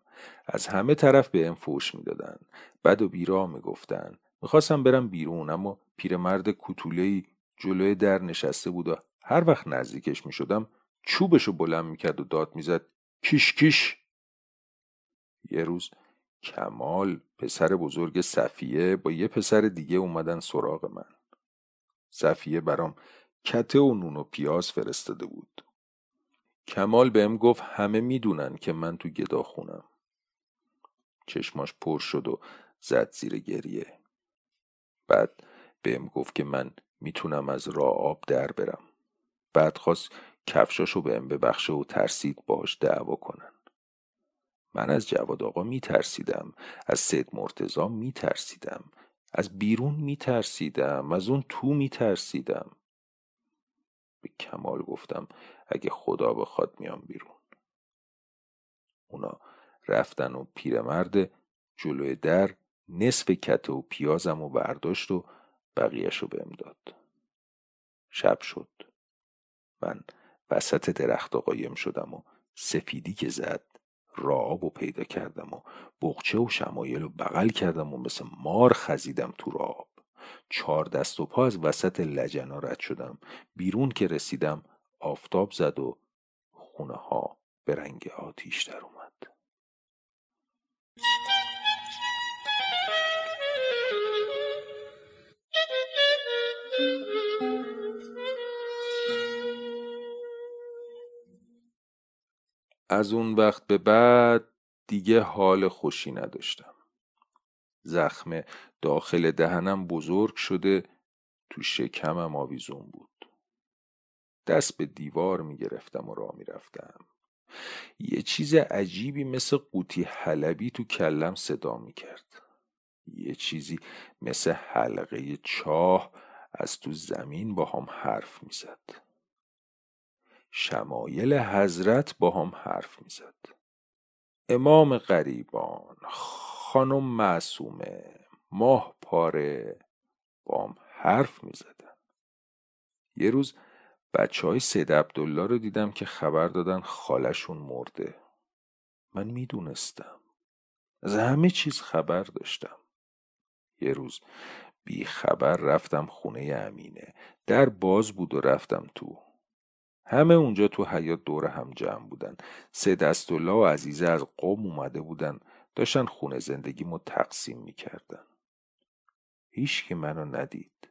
A: از همه طرف به ام فوش می‌دادن. بد و بیراه می‌گفتن. می‌خواستم برم بیرون اما پیرمرد کوتولهی جلوی در نشسته بود و هر وقت نزدیکش می‌شدم چوبشو بلند می‌کرد و داد می‌زد کیش کیش! یه روز کمال پسر بزرگ صفیه با یه پسر دیگه اومدن سراغ من. صفیه برام کته و نون و پیاز فرستاده بود. کمال بهم گفت همه می‌دونن که من تو گدا خونم. چشماش پر شد و زد زیر گریه. بعد بهم گفت که من می‌تونم از راه آب در برم. بعد خواست کفشاشو بهم ببخشه و ترسید باش دعوا کنن. من از جواد آقا میترسیدم از سید مرتزا میترسیدم از بیرون میترسیدم از اون تو میترسیدم. به کمال گفتم اگه خدا بخواد میام بیرون. اونا رفتن و پیرمرد جلوی در نصف کته و پیازم و برداشت و بقیهش رو بهم داد. شب شد. من وسط درخت قایم شدم و سفیدی که زد راب و پیدا کردم و بغچه و شمایل رو بغل کردم و مثل مار خزیدم تو راب چهار دست و پا از وسط لجنا رد شدم. بیرون که رسیدم آفتاب زد و خونه ها به رنگ آتیش در اومد. از اون وقت به بعد دیگه حال خوشی نداشتم. زخم داخل دهنم بزرگ شده تو شکمم آویزون بود. دست به دیوار می‌گرفتم و راه می‌رفتم. یه چیز عجیبی مثل قوطی حلبی تو کلم صدا می‌کرد. یه چیزی مثل حلقه چاه از تو زمین با هم حرف می‌زد. شمایل حضرت با هم حرف می‌زد. امام غریبان خانم معصومه. ماه پاره. با هم حرف می‌زدن. یه روز بچه های سید عبدالله رو دیدم که خبر دادن خالشون مرده. من می‌دونستم. از همه چیز خبر داشتم. یه روز بی خبر رفتم خونه امینه. در باز بود و رفتم تو. همه اونجا تو حیات دور هم جمع بودن. سه دستالله و عزیزه از قوم اومده بودن داشتن خونه زندگیمو تقسیم می‌کردن. هیچ که منو ندید.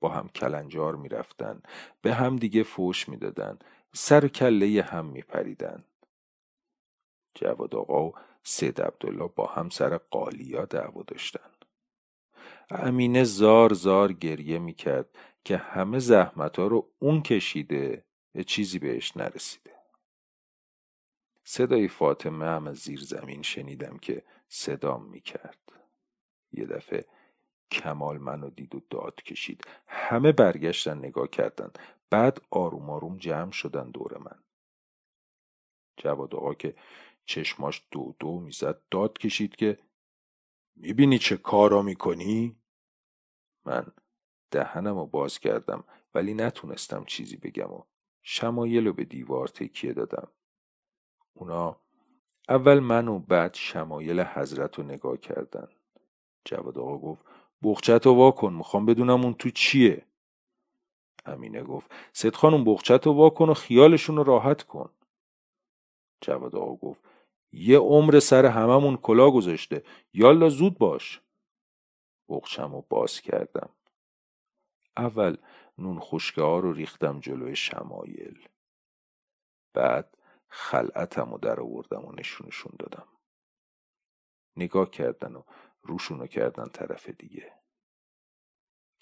A: با هم کلنجار می‌رفتن به هم دیگه فوش می‌دادن سر کله هم میپریدن. جواد آقا و سید عبدالله با هم سر قالیا دعوا داشتن. امینه زار زار گریه می‌کرد که همه زحمت ها رو اون کشیده یه چیزی بهش نرسیده. صدای فاطمه هم از زیر زمین شنیدم که صدام می‌کرد. یه دفعه کمال منو دید و داد کشید. همه برگشتن نگاه کردن. بعد آروم آروم جمع شدن دور من. جواد آقا که چشماش دو دو می‌زد داد کشید که می‌بینی چه کارا می‌کنی؟ من دهنم رو باز کردم ولی نتونستم چیزی بگم و شمایل رو به دیوار تکیه دادم. اونا اول من و بعد شمایل حضرت رو نگاه کردن. جواد آقا گفت بخچت رو وا کن می‌خوام بدونم اون تو چیه. امینه گفت ست خانم بخچت رو وا کن و خیالشون رو راحت کن. جواد آقا گفت یه عمر سر هممون کلا گذاشته. یالا زود باش. بخچم رو باز کردم. اول نون خشکه ها رو ریختم جلوی شمایل. بعد خلعتم و در آوردم و نشونشون دادم. نگاه کردن و روشونو کردن طرف دیگه.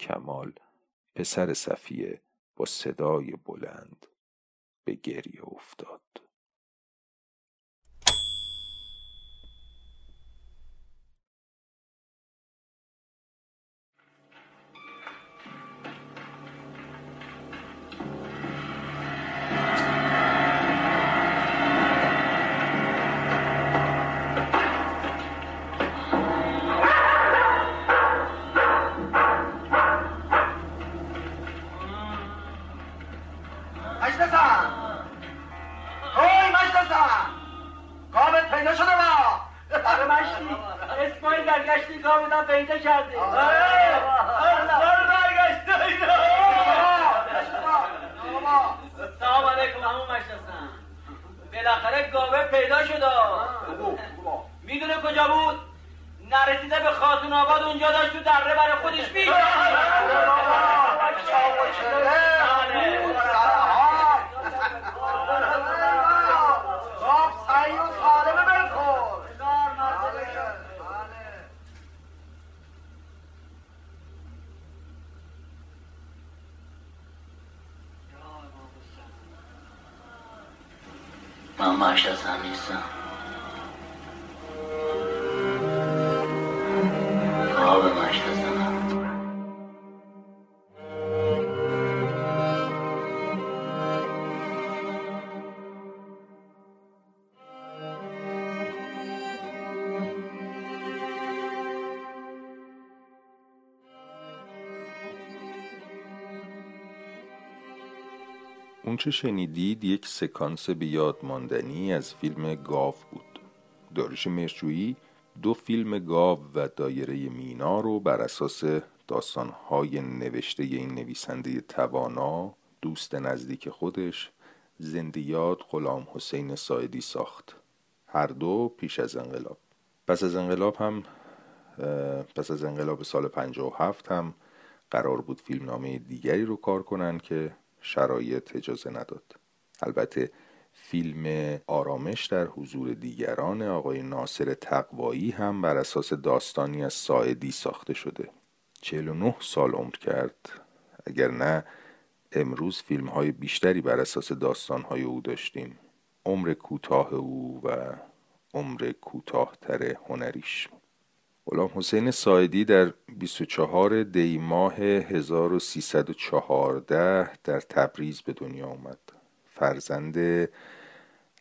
A: کمال پسر صفیه با صدای بلند به گریه افتاد.
C: Sayın Tekerdi. Amin. من مشتازم نیستم
A: اونچه شنیدید؟ یک سکانس به یاد ماندنی از فیلم گاو بود. داریش مرجویی دو فیلم گاو و دایره مینا رو بر اساس داستانهای نوشته این نویسنده توانا دوست نزدیک خودش زندیات غلام حسین سایدی ساخت. هر دو پیش از انقلاب. پس از انقلاب هم پس از انقلاب سال 57 هم قرار بود فیلمنامه دیگری رو کار کنن که شرایط اجازه نداد. البته فیلم آرامش در حضور دیگران آقای ناصر تقوایی هم بر اساس داستانی از ساعدی ساخته شده. 49 سال عمر کرد. اگر نه امروز فیلم های بیشتری بر اساس داستان های او داشتیم. عمر کوتاه او و عمر کوتاهتر هنریش. غلام حسین سایدی در 24 دی ماه 1314 در تبریز به دنیا آمد. فرزند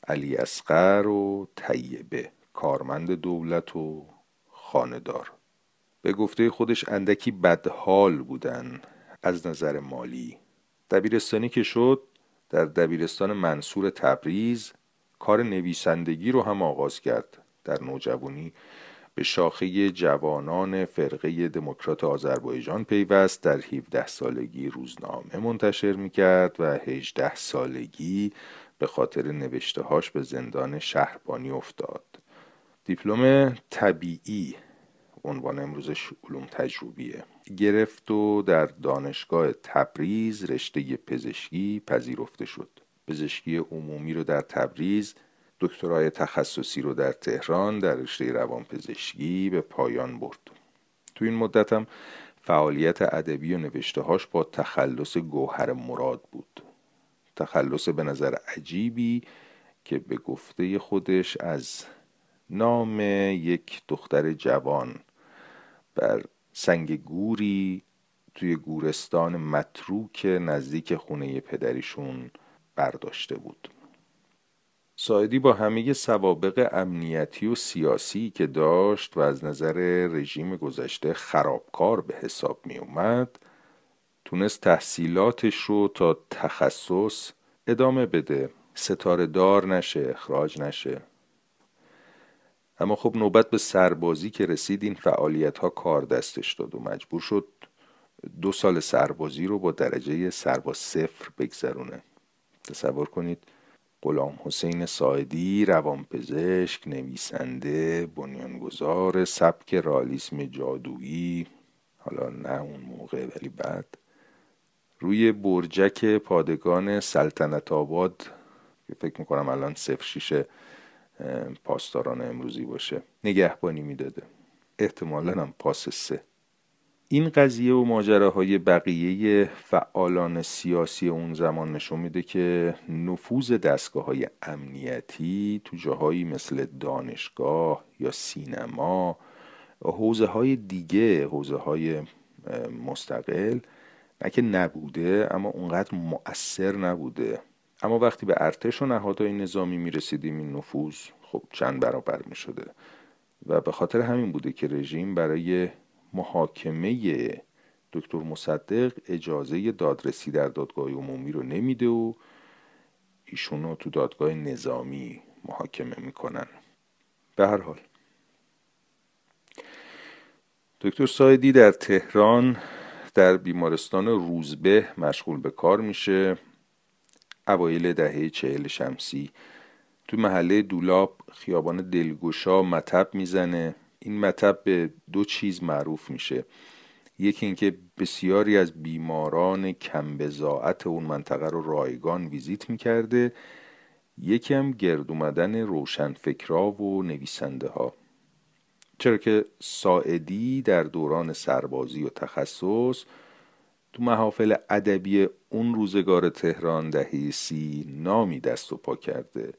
A: علی اصغر و طیبه کارمند دولت و خاندار. به گفته خودش اندکی بدحال بودن از نظر مالی. دبیرستانی که شد در دبیرستان منصور تبریز کار نویسندگی رو هم آغاز کرد. در نوجوانی به شاخه جوانان فرقه دموکرات آذربایجان پیوست در 17 سالگی روزنامه منتشر می‌کرد و 18 سالگی به خاطر نوشتهاش به زندان شهربانی افتاد. دیپلم طبیعی عنوان امروزش علوم تجربیه. گرفت و در دانشگاه تبریز رشته پزشکی پذیرفته شد. پزشکی عمومی رو در تبریز دکترای تخصصی رو در تهران در رشته روانپزشکی به پایان برد تو این مدت هم فعالیت ادبی و نوشتهاش با تخلص گوهر مراد بود. تخلص به نظر عجیبی که به گفته خودش از نام یک دختر جوان بر سنگ گوری توی گورستان متروک نزدیک خونه پدریشون برداشته بود. سایدی با همه سوابق امنیتی و سیاسی که داشت و از نظر رژیم گذشته خرابکار به حساب می اومد تونست تحصیلاتش رو تا تخصص ادامه بده. ستاره دار نشه اخراج نشه. اما خب نوبت به سربازی که رسید این فعالیت ها کار دستش داد و مجبور شد دو سال سربازی رو با درجه سرباز صفر بگذرونه. تصور کنید غلام حسین سایدی روانپزشک نویسنده بنیانگذار سبک رالیسم جادویی حالا نه اون موقع ولی بعد. روی برجک پادگان سلطنت آباد که فکر می‌کنم الان صفر شیشه پاسداران امروزی باشه. نگهبانی می‌داده. احتمالا هم پاس سه. این قضیه و ماجراهای بقیه فعالان سیاسی اون زمان نشون میده که نفوذ دستگاه های امنیتی تو جاهایی مثل دانشگاه یا سینما حوزه های دیگه حوزه های مستقل نه که نبوده اما اونقدر مؤثر نبوده. اما وقتی به ارتش و نهادهای نظامی می‌رسیدیم این نفوذ خب چند برابر می‌شده. و به خاطر همین بوده که رژیم برای محاکمه دکتر مصدق اجازه دادرسی در دادگاه عمومی رو نمیده و ایشونو تو دادگاه نظامی محاکمه می‌کنن. به هر حال. دکتر سایدی در تهران در بیمارستان روزبه مشغول به کار میشه. اوایل دهه چهل شمسی تو محله دولاب خیابان دلگوشا مطب می‌زنه. این مطب به دو چیز معروف میشه. یکی اینکه بسیاری از بیماران کمبزاعت اون منطقه رو رایگان ویزیت می‌کرده. یکی هم گرد اومدن روشنفکرا و نویسنده ها چرا که ساعدی در دوران سربازی و تخصص تو محافل ادبی اون روزگار تهران دهی سی نامی دست و پا کرده.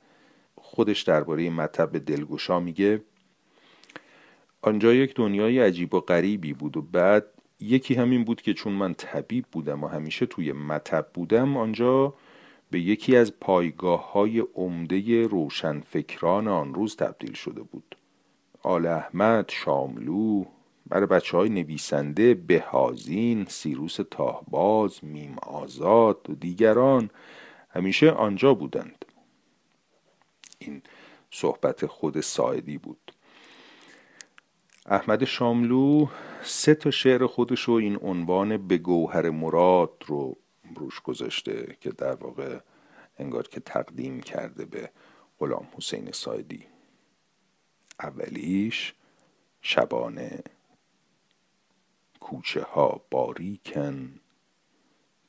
A: خودش درباره مطب دلگشا میگه آنجا یک دنیای عجیب و غریبی بود و بعد یکی همین بود که چون من طبیب بودم و همیشه توی مطب بودم آنجا به یکی از پایگاه های عمده روشنفکران آن روز تبدیل شده بود. آل احمد شاملو برای بچه های نویسنده بهازین سیروس تاهباز میم آزاد و دیگران همیشه آنجا بودند. این صحبت خود سایدی بود. احمد شاملو سه تا شعر خودش رو این عنوان به گوهر مراد رو روش گذاشته که در واقع انگار که تقدیم کرده به غلام حسین سایدی. اولیش شبانه کوچه ها باریکن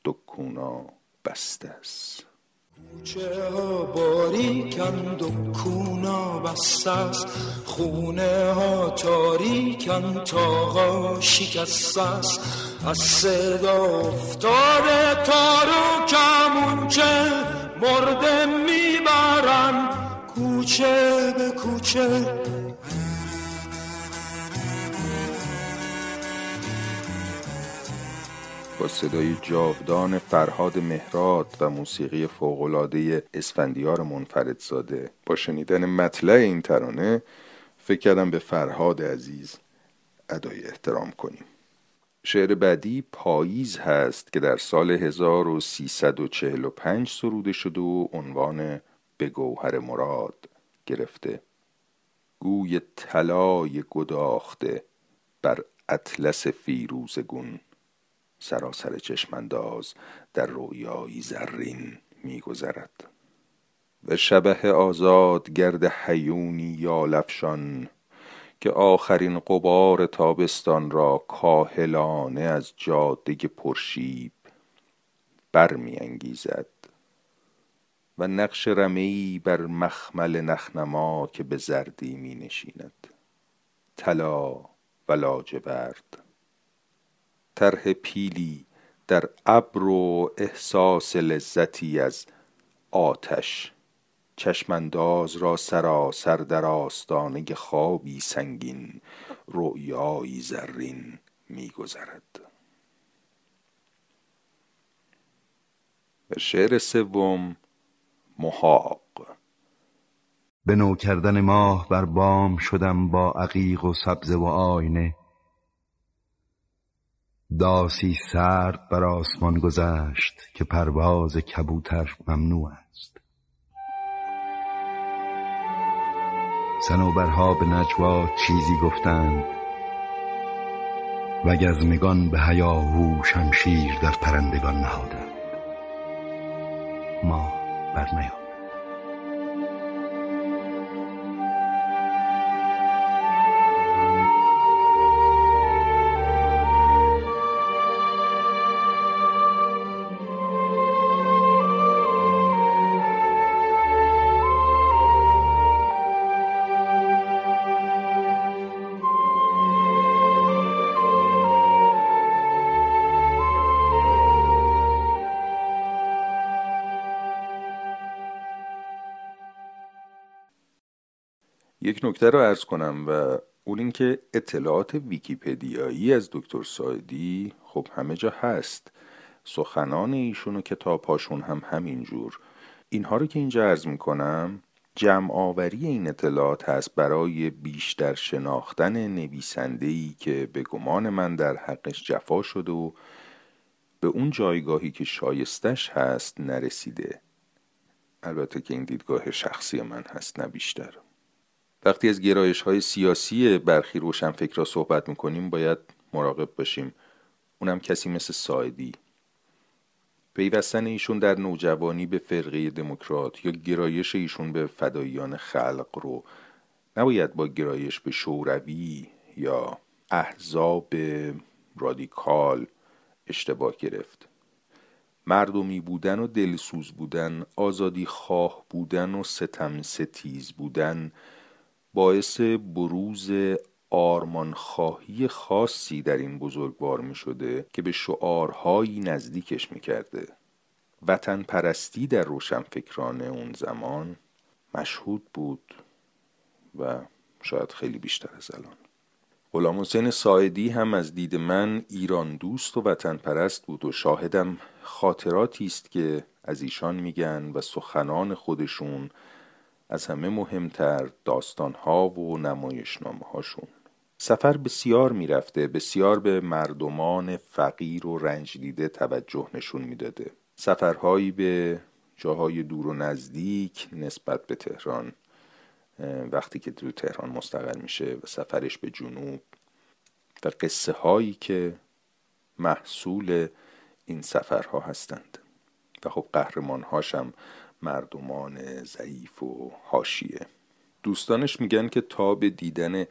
A: دکونا بسته است
D: کوچه ها باریکن دکونا بسته است. خونه ها تاریکن تاقا شکسته است. از صدا افتاده تارو کمونچه مرده می‌برن کوچه به کوچه
A: صدای جاودان فرهاد مهراد و موسیقی فوقالعاده اسفندیار منفردزاده. با شنیدن مطلع این ترانه فکر کردم به فرهاد عزیز ادای احترام کنیم. شعر بعدی پاییز هست که در سال 1345 سروده شده و عنوان به گوهر مراد گرفته. گوی طلای گداخته بر اطلس فیروزگون سراسر چشمانداز در رویایی زرین میگذرد. و شبه آزاد گرد حیونی یا لفشان که آخرین قبار تابستان را کاهلانه از جاده پرشیب برمیانگیزد. و نقش رمی بر مخمل نخنما که به زردی می نشیند طلا و لاجورد طرح پیلی در ابر و احساس لذتی از آتش. چشمانداز را سراسر در آستانه خوابی سنگین رؤیایی زرین میگذرد. شعر سوم محاق.
E: به نو کردن ماه بر بام شدم با عقیق و سبزه و آینه. داسی سرد بر آسمان گذشت که پرواز کبوتر ممنوع است. سنوبرها به نجوا چیزی گفتند و گزمگان به هیاهو شمشیر در پرندگان نهادند. ما برنیامد
A: یک نکته رو ارز کنم و اون اینکه اطلاعات ویکیپدیایی از دکتر سایدی خب همه جا هست. سخنان ایشون و کتابهاشون هم همینجور اینها رو که اینجا عرض می‌کنم جمع آوری این اطلاعات هست برای بیشتر شناختن نویسنده ای که به گمان من در حقش جفا شده و به اون جایگاهی که شایستش هست نرسیده. البته که این دیدگاه شخصی من هست نه بیشتر. وقتی از گرایش های سیاسی برخی روشنفکر صحبت می‌کنیم باید مراقب باشیم. اونم کسی مثل سایدی پیوستن ایشون در نوجوانی به فرقه دموکرات یا گرایش ایشون به فداییان خلق رو نباید با گرایش به شوروی یا احزاب رادیکال اشتباه گرفت. مردمی بودن و دلسوز بودن آزادی خواه بودن و ستم ستیز بودن باعث بروز آرمانخواهی خاصی در این بزرگوار می شده که به شعارهایی نزدیکش می کرده وطن پرستی در روشنفکران اون زمان مشهود بود و شاید خیلی بیشتر از الان. غلام حسین ساعدی هم از دید من ایران دوست و وطن پرست بود و شاهدم خاطراتی است که از ایشان میگن و سخنان خودشون از همه مهمتر داستانها و نمایشنامه هاشون سفر بسیار می‌رفته بسیار به مردمان فقیر و رنج دیده توجه نشون می‌داده. سفرهایی به جاهای دور و نزدیک نسبت به تهران وقتی که تو تهران مستقر میشه و سفرش به جنوب و قصه هایی که محصول این سفرها هستند. و خب قهرمان هاشم مردمان ضعیف و حاشیه. دوستانش میگن که تا به دیدن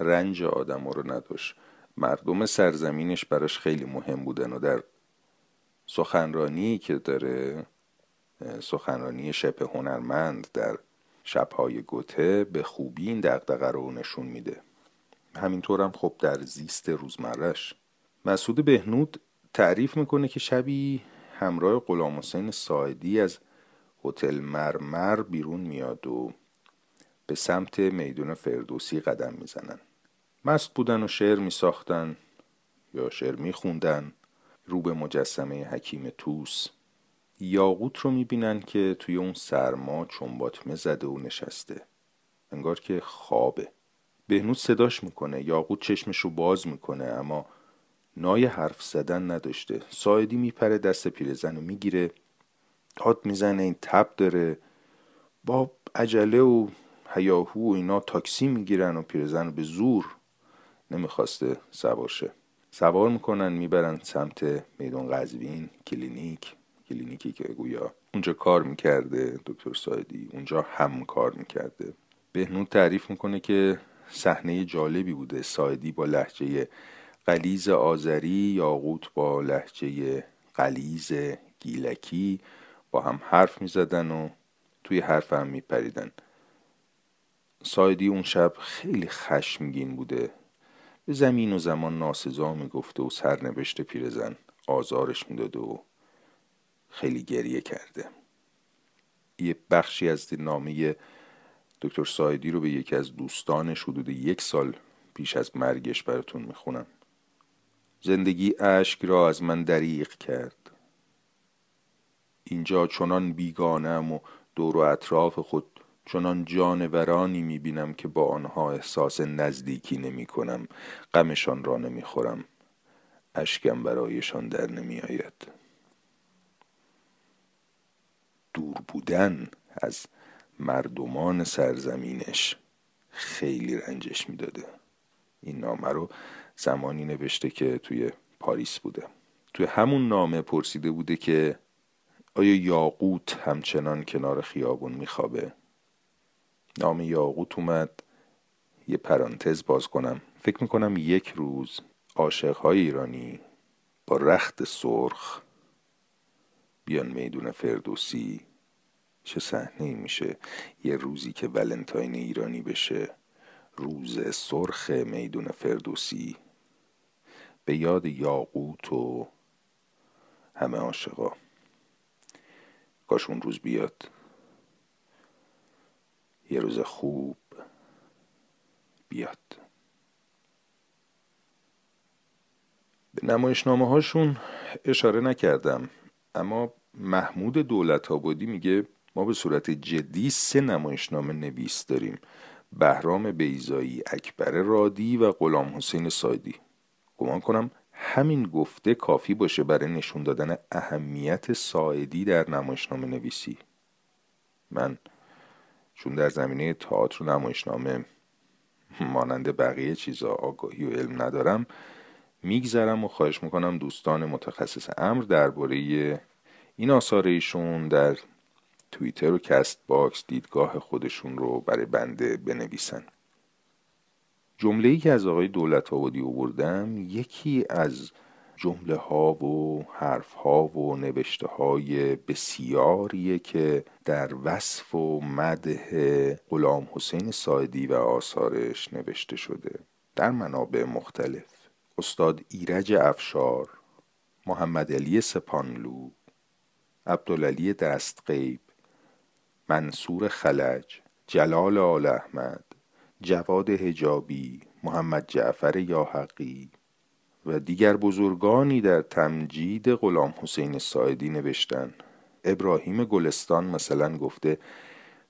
A: رنج آدم رو نداشت. مردم سرزمینش براش خیلی مهم بودن و در سخنرانی که داره سخنرانی شبه هنرمند در شبهای گوته به خوبی این دقدقه رو نشون میده. همینطورم خب در زیست روزمرش مسعود بهنود تعریف می‌کنه که شبی همراه غلام حسین سایدی از هتل مرمر بیرون میاد و به سمت میدون فردوسی قدم می‌زنن. مست بودن و شعر میساختن یا شعر میخوندن. رو به مجسمه حکیم توس یاقوت رو می‌بینن که توی اون سرما چنباتمه زده و نشسته. انگار که خوابه. بهنود صداش می‌کنه. یاقوت چشمش رو باز می‌کنه اما نای حرف زدن نداشته. سایدی میپره دست پیرزن رو می‌گیره. داد می‌زنه این تب داره. با عجله و هیاهو و اینا تاکسی می‌گیرن و پیرزن به زور نمی‌خواسته سوار شه. سوار می‌کنن می‌برن سمت میدون قزوین کلینیک. کلینیکی که گویا اونجا کار می‌کرده دکتر ساعدی اونجا هم کار می‌کرده. بهنود تعریف می‌کنه که صحنه جالبی بوده. ساعدی با لهجه غلیظ آذری یاقوت با لهجه غلیظ گیلکی. با هم حرف می‌زدن و توی حرف هم میپریدن. سایدی اون شب خیلی خشمگین بوده. به زمین و زمان ناسزا می‌گفته و سرنوشت پیرزن آزارش می‌داده و خیلی گریه کرده. یه بخشی از نامه دکتر سایدی رو به یکی از دوستانش حدود یک سال پیش از مرگش براتون می‌خونم. زندگی اشک را از من دریغ کرد. اینجا چنان بیگانم و دور و اطراف خود چنان جانورانی می‌بینم که با آنها احساس نزدیکی نمی کنم غمشان را نمی‌خورم. اشکم برایشان در نمیآید. دور بودن از مردمان سرزمینش خیلی رنجش می‌داده. این نامه رو زمانی نوشته که توی پاریس بوده. توی همون نامه پرسیده بوده که آیا یاقوت همچنان کنار خیابون میخوابه؟ نام یاقوت اومد. یه پرانتز باز کنم. فکر می‌کنم یک روز عاشقهای ایرانی با رخت سرخ بیان میدون فردوسی. چه صحنه میشه یه روزی که ولنتاین ایرانی بشه. روز سرخ میدون فردوسی. به یاد یاقوت و همه عاشقا. کاش اون روز بیاد. یه روز خوب بیاد. به نمایشنامه هاشون اشاره نکردم اما محمود دولت آبادی میگه ما به صورت جدی سه نمایشنامه نویس داریم. بهرام بیزایی اکبر رادی و غلام حسین سایدی. گمان کنم همین گفته کافی باشه برای نشون دادن اهمیت سایدی در نمایشنامه نویسی. من چون در زمینه تئاتر و نمایشنامه مانند بقیه چیزا آگاهی و علم ندارم میگذرم و خواهش می‌کنم دوستان متخصص امر درباره این آثار ایشون در توییتر و Castbox دیدگاه خودشون رو برای بنده بنویسن. جمله ای که از آقای دولت آبادی آوردم یکی از جمله ها و حرف ها و نوشته های بسیاریه که در وصف و مدح غلامحسین ساعدی و آثارش نوشته شده. در منابع مختلف. استاد ایرج افشار محمد علی سپانلو عبدالعلی دستقیب منصور خلج جلال آل احمد جواد هجابی محمد جعفر یاحقی و دیگر بزرگانی در تمجید غلام حسین ساعدی نوشتن. ابراهیم گلستان مثلا گفته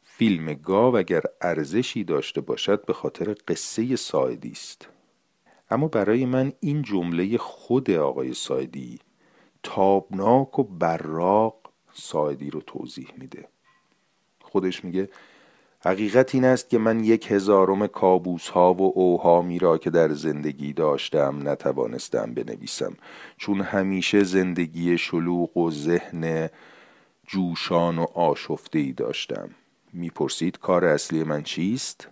A: فیلم گاو اگر ارزشی داشته باشد به خاطر قصه ساعدی است. اما برای من این جمله خود آقای ساعدی تابناک و براق ساعدی رو توضیح میده. خودش میگه حقیقت این است که من یک هزارم کابوس ها و اوهامی را که در زندگی داشتم نتوانستم بنویسم. چون همیشه زندگی شلوغ و ذهن جوشان و آشفته ای داشتم. می‌پرسید کار اصلی من چیست؟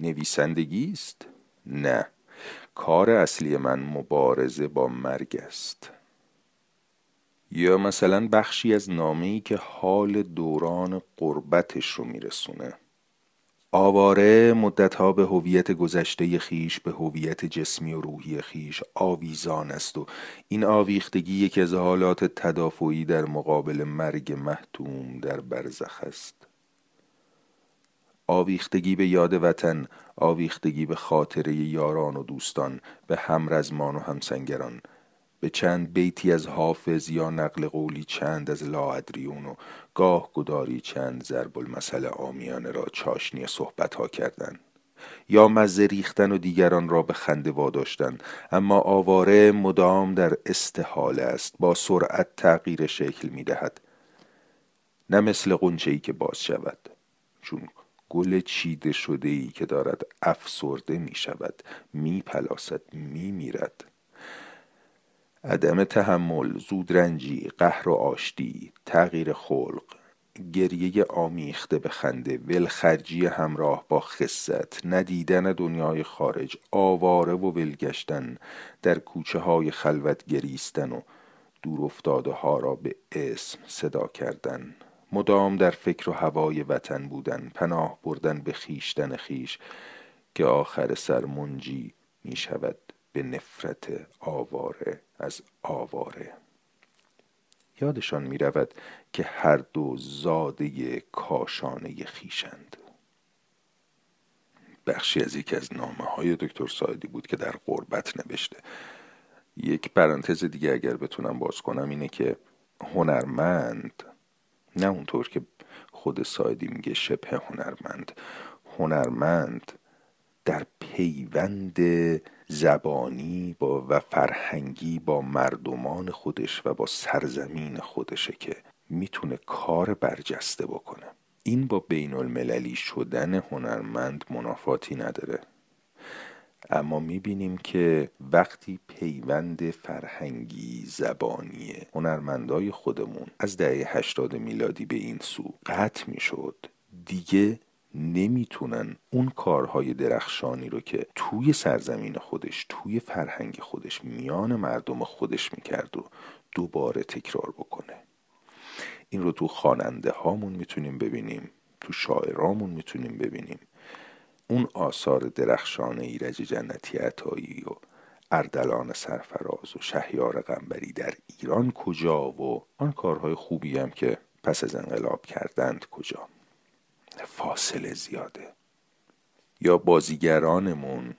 A: نویسندگی است؟ نه. کار اصلی من مبارزه با مرگ است. یا مثلا بخشی از نامه که حال دوران قربتش رو میرسونه. آواره مدتها به هویت گذشته خیش به هویت جسمی و روحی خیش آویزان است و این آویختگی یکی از حالات تدافعی در مقابل مرگ محتوم در برزخ است. آویختگی به یاد وطن آویختگی به خاطره یاران و دوستان به همرزمان و همسنگران به چند بیتی از حافظ یا نقل قولی چند از لاعدریون و گاه گداری چند ضرب المثل آمیانه را چاشنی صحبت ها کردن یا مزه ریختن و دیگران را به خنده واداشتن اما آواره مدام در استحاله است با سرعت تغییر شکل می دهد نه مثل قنچه که باز شود چون گل چیده شده ای که دارد افسرده می شود می پلاسد می میرد عدم تحمل زودرنجی قهر و آشتی تغییر خلق گریه آمیخته به خنده ولخرجی همراه با خست ندیدن دنیای خارج آواره و ولگشتن در کوچه های خلوت گریستن و دور افتاده ها را به اسم صدا کردن. مدام در فکر و هوای وطن بودن پناه بردن به خیشتن خیش که آخر سر منجی می شود به نفرت آواره از آواره. یادشان می رود که هر دو زاده کاشانه خیشند بخشی از یکی از نامه های دکتر سایدی بود که در قربت نوشته. یک پرانتز دیگه اگر بتونم باز کنم اینه که هنرمند نه اونطور که خود سایدی میگه شبه هنرمند هنرمند در پیوند زبانی با و فرهنگی با مردمان خودش و با سرزمین خودشه که می‌تونه کار برجسته بکنه. این با بین المللی شدن هنرمند منافاتی نداره. اما می‌بینیم که وقتی پیوند فرهنگی زبانی هنرمندای خودمون از دهه هشتاد میلادی به این سو قطع می‌شد دیگه نمی‌تونن اون کارهای درخشانی رو که توی سرزمین خودش توی فرهنگ خودش میان مردم خودش می‌کرد و دوباره تکرار بکنه. این رو تو خواننده هامون می‌تونیم ببینیم تو شاعرامون می‌تونیم ببینیم. اون آثار درخشان ایرج جنتی عطایی و اردلان سرفراز و شهیار قنبری در ایران کجا و آن کارهای خوبی هم که پس از انقلاب کردند کجا؟ فاصله زیاده. یا بازیگرانمون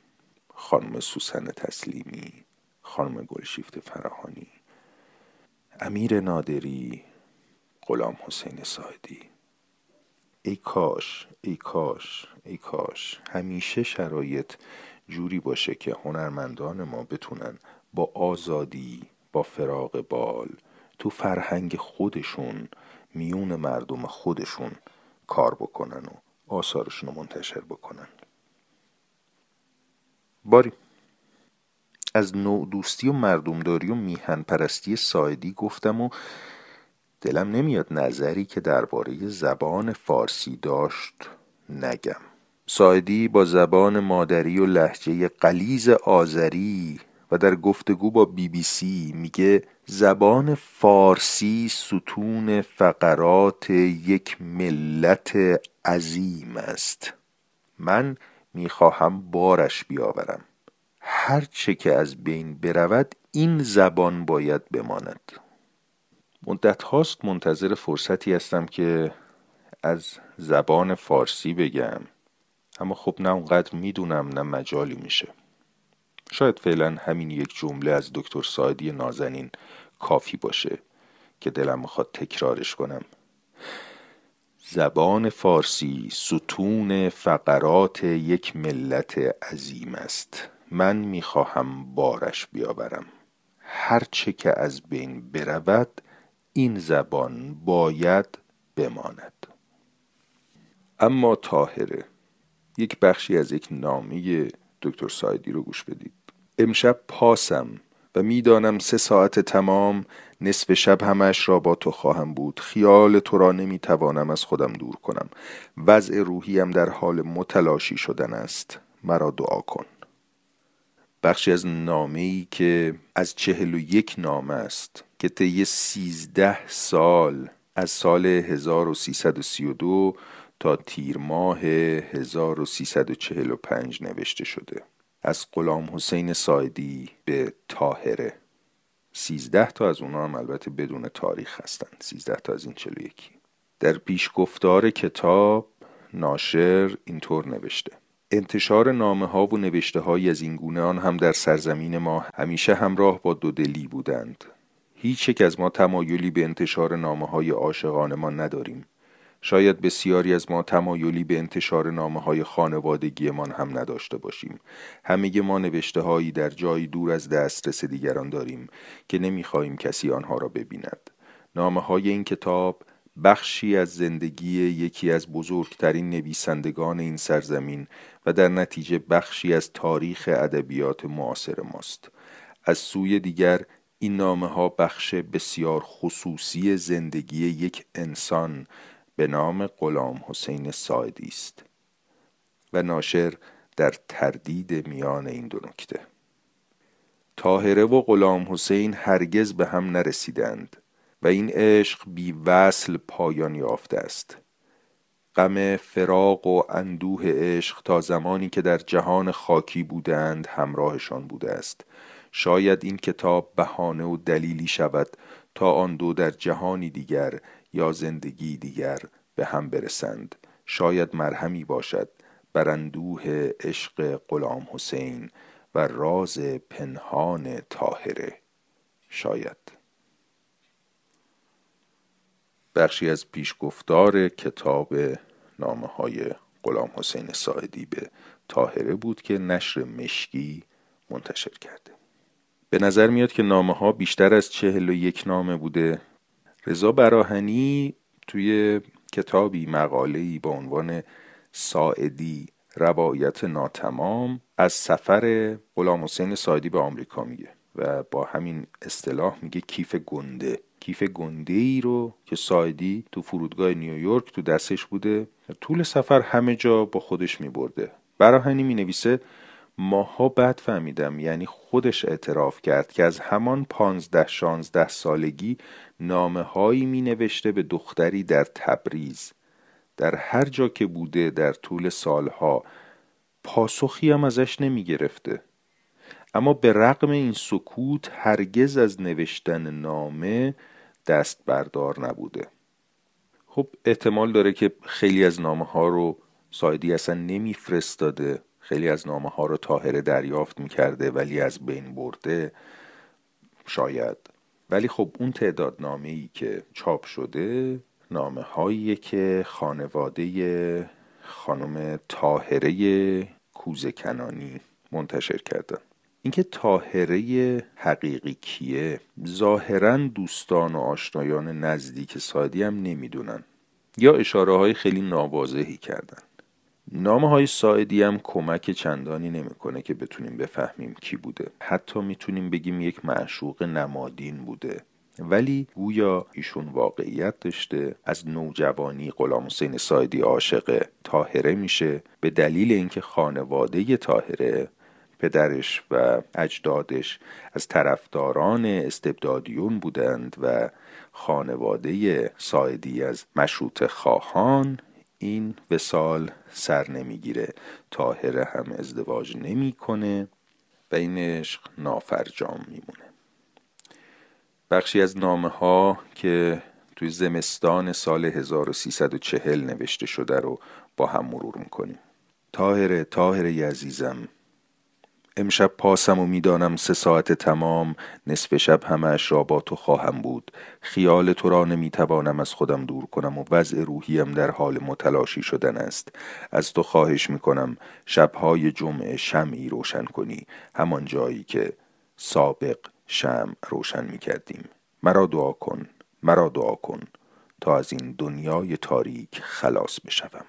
A: خانم سوسن تسلیمی خانم گلشیفت فراهانی امیر نادری غلام حسین سایدی ای کاش ای کاش ای کاش همیشه شرایط جوری باشه که هنرمندان ما بتونن با آزادی با فراغ بال تو فرهنگ خودشون میون مردم خودشون کار بکنن و آثارشون رو منتشر بکنن. باری. از نوع دوستی و مردمداری و میهن پرستی سایدی گفتم و دلم نمیاد نظری که درباره زبان فارسی داشت نگم. سایدی با زبان مادری و لحجه قلیز آذری و در گفتگو با بی بی سی میگه زبان فارسی ستون فقرات یک ملت عظیم است. من می‌خواهم بارش بیاورم. هر چه که از بین برود این زبان باید بماند. مدت هاست منتظر فرصتی هستم که از زبان فارسی بگم. اما خب نه اونقدر می‌دونم نه مجالی میشه. شاید فعلا همین یک جمله از دکتر سایدی نازنین کافی باشه که دلم می‌خواد تکرارش کنم. زبان فارسی ستون فقرات یک ملت عظیم است. من می‌خواهم بارش بیاورم. هرچه که از بین برود این زبان باید بماند. اما تاهره یک بخشی از یک نامه دکتر سایدی رو گوش بدید. امشب پاسم و می‌دانم سه ساعت تمام نصف شب همش را با تو خواهم بود. خیال تو را نمی‌توانم از خودم دور کنم. وضع روحیم در حال متلاشی شدن است. مرا دعا کن. بخشی از نامه ای که از چهل و یک نامه است که طی سیزده سال از سال 1332 تا تیر ماه 1345 نوشته شده. از غلام حسین سایدی به تاهره سیزده تا از اونها هم البته بدون تاریخ هستند سیزده تا از این چلو یکی. در پیش گفتار کتاب ناشر اینطور نوشته. انتشار نامه ها و نوشته های از این گونه آن هم در سرزمین ما همیشه همراه با دودلی بودند. هیچ یک از ما تمایلی به انتشار نامه های عاشقانه ما نداریم. شاید بسیاری از ما تمایلی به انتشار نامه های خانوادگیمان هم نداشته باشیم. همه ما نوشته هایی در جایی دور از دسترس دیگران داریم که نمی‌خواهیم کسی آنها را ببیند. نامه های این کتاب بخشی از زندگی یکی از بزرگترین نویسندگان این سرزمین و در نتیجه بخشی از تاریخ ادبیات معاصر ماست. از سوی دیگر این نامه ها بخش بسیار خصوصی زندگی یک انسان به نام غلام حسین سایدی است و ناشر در تردید میان این دو نکته. تاهره و غلام حسین هرگز به هم نرسیدند و این عشق بی وصل پایان یافته است. غم فراق و اندوه عشق تا زمانی که در جهان خاکی بودند همراهشان بوده است. شاید این کتاب بهانه و دلیلی شود تا آن دو در جهانی دیگر یا زندگی دیگر به هم برسند. شاید مرهمی باشد بر اندوه عشق غلام حسین و راز پنهان طاهره. شاید. بخشی از پیشگفتار کتاب نامه های غلام حسین ساعدی به طاهره بود که نشر مشکی منتشر کرده. به نظر میاد که نامه ها بیشتر از چهل و یک نامه بوده رضا براهنی توی کتابی مقاله‌ای با عنوان ساعدی روایت ناتمام از سفر غلام حسین ساعدی به آمریکا میگه و با همین اصطلاح میگه کیف گنده. کیف گنده ای رو که سایدی تو فرودگاه نیویورک تو دستش بوده طول سفر همه جا با خودش میبرده. براهنی می نویسه ماها بعد فهمیدم یعنی خودش اعتراف کرد که از همان پانزده شانزده سالگی نامه هایی می نوشته به دختری در تبریز. در هر جا که بوده در طول سالها پاسخی هم ازش نمی گرفته اما به رغم این سکوت هرگز از نوشتن نامه دست بردار نبوده. خب احتمال داره که خیلی از نامه ها رو سایدی اصلا نمیفرستاده. خیلی از نامه ها رو تاهره دریافت می‌کرده ولی از بین برده شاید. ولی خب اون تعداد نامه ای که چاپ شده نامه هایی که خانواده خانم تاهره کوزکنانی منتشر کردن. اینکه تاهره حقیقی کیه؟ ظاهرا دوستان و آشنایان نزدیک سادی هم نمی‌دونن. یا اشاره های خیلی ناواضحی کردن. نامه های ساعدی هم کمک چندانی نمی‌کنه که بتونیم بفهمیم کی بوده. حتی می‌تونیم بگیم یک معشوق نمادین بوده. ولی گویا ایشون واقعیت داشته. از نوجوانی غلام حسین سایدی عاشق تاهره میشه. به دلیل اینکه خانواده تاهره پدرش و اجدادش از طرفداران استبدادیون بودند و خانواده سایدی از مشروط خواهان این وسال سر نمی‌گیره. تاهره هم ازدواج نمی‌کنه و این عشق نافرجام میمونه. بخشی از نامه ها که توی زمستان سال 1340 نوشته شده رو با هم مرور می‌کنیم. تاهره تاهره عزیزم امشب پاسم و می‌دانم سه ساعت تمام نصف شب همش را با تو خواهم بود. خیال تو را نمی‌توانم از خودم دور کنم و وضع روحیم در حال متلاشی شدن است. از تو خواهش می‌کنم شبهای جمعه شمعی روشن کنی. همان جایی که سابق شم روشن می‌کردیم. مرا دعا کن مرا دعا کن تا از این دنیای تاریک خلاص بشوم.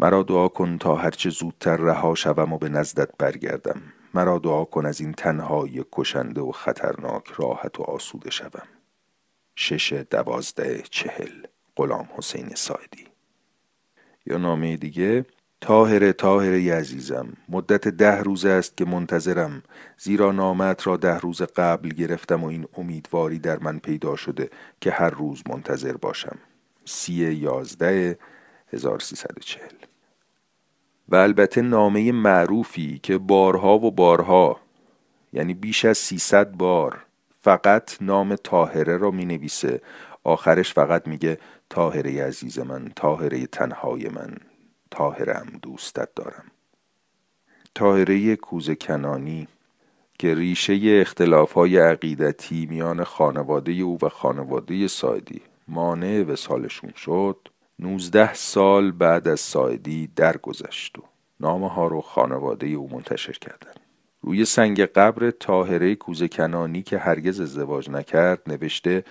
A: مرا دعا کن تا هرچه زودتر رها شوم و به نزدت برگردم. مرا دعا کن از این تنهایی کشنده و خطرناک راحت و آسوده شوم. شش دوازده چهل. غلام حسین سایدی یا نامه دیگه؟ تاهر تاهر عزیزم مدت ده روز است که منتظرم. زیرا نامت را ده روز قبل گرفتم و این امیدواری در من پیدا شده که هر روز منتظر باشم. سی یازده 1340 و البته نامه معروفی که بارها و بارها یعنی بیش از 300 بار فقط نام تاهره را می نویسه آخرش فقط میگه تاهره عزیز من تاهره تنهای من تاهرم دوستت دارم. تاهره کوز کنانی که ریشه اختلاف های عقیدتی میان خانواده او و خانواده سایدی مانع وسالشون شد نوزده سال بعد از سایدی درگذشت و نامه ها رو خانواده او منتشر کردن روی سنگ قبر تاهره کوزکنانی که هرگز ازدواج نکرد نوشته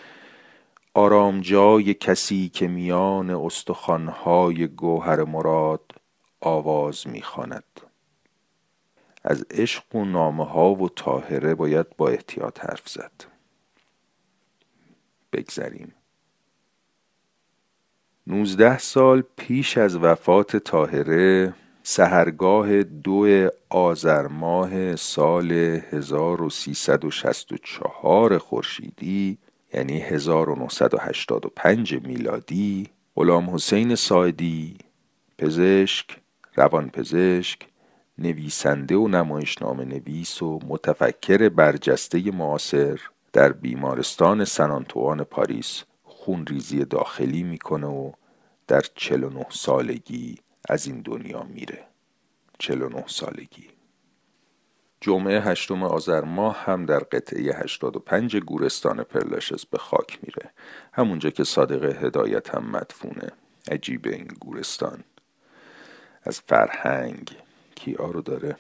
A: آرامجای کسی که میان استخوانهای گوهر مراد آواز می‌خواند. از عشق و نامه ها و تاهره باید با احتیاط حرف زد. بگذریم. نوزده سال پیش از وفات تاهره سهرگاه دو آذر ماه سال 1364 خورشیدی یعنی 1985 میلادی غلام حسین سایدی پزشک روانپزشک نویسنده و نمایشنامه نویس و متفکر برجسته معاصر در بیمارستان سنانتوان پاریس. خونریزی داخلی می‌کنه و در 49 سالگی از این دنیا میره. 49 سالگی. جمعه هشتم آذر ماه هم در قطعه 85 گورستان پرلاشز به خاک میره. همونجا که صادق هدایت هم مدفونه. عجیب این گورستان. از فرهنگ کیا رو داره؟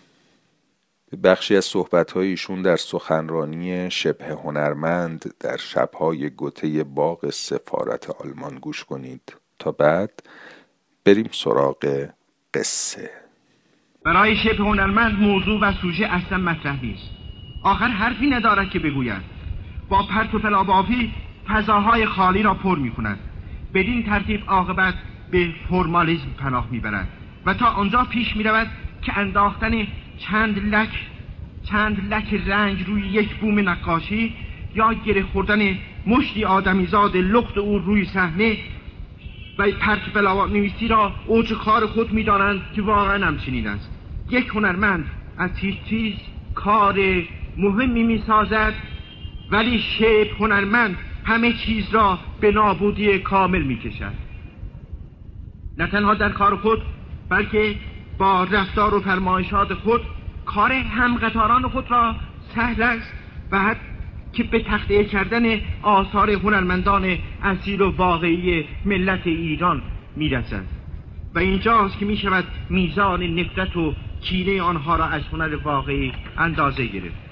A: بخشی از صحبت ایشون در سخنرانی شبه هنرمند در شبهای گوته باغ سفارت آلمان گوش کنید. تا بعد بریم سراغ قصه.
F: برای شبه هنرمند موضوع و سوژه اصلا مطرح نیست. آخر حرفی ندارد که بگوید. با پرت و پلابافی فضاهای خالی را پر می کند بدین ترتیب عاقبت به فرمالیزم پناه می‌برد و تا آنجا پیش می رود که انداختن چند لک چند لک رنگ روی یک بوم نقاشی یا گره خوردن مشتی آدمیزاد لخت او روی صحنه و پرک بلاوات نویسی را اوج کار خود می‌دانند که واقعا همچنین است. یک هنرمند از هیچ چیز کار مهمی می‌سازد ولی شب هنرمند همه چیز را به نابودی کامل می‌کشد. نه تنها در کار خود بلکه با رفتار و فرمایشات خود کار همقطاران خود را سهل است. و حد که به تخته کردن آثار هنرمندان اصیل و واقعی ملت ایران می‌رسد. و اینجاست که می شود میزان نفرت و کینه آنها را از هنر واقعی اندازه گرفت.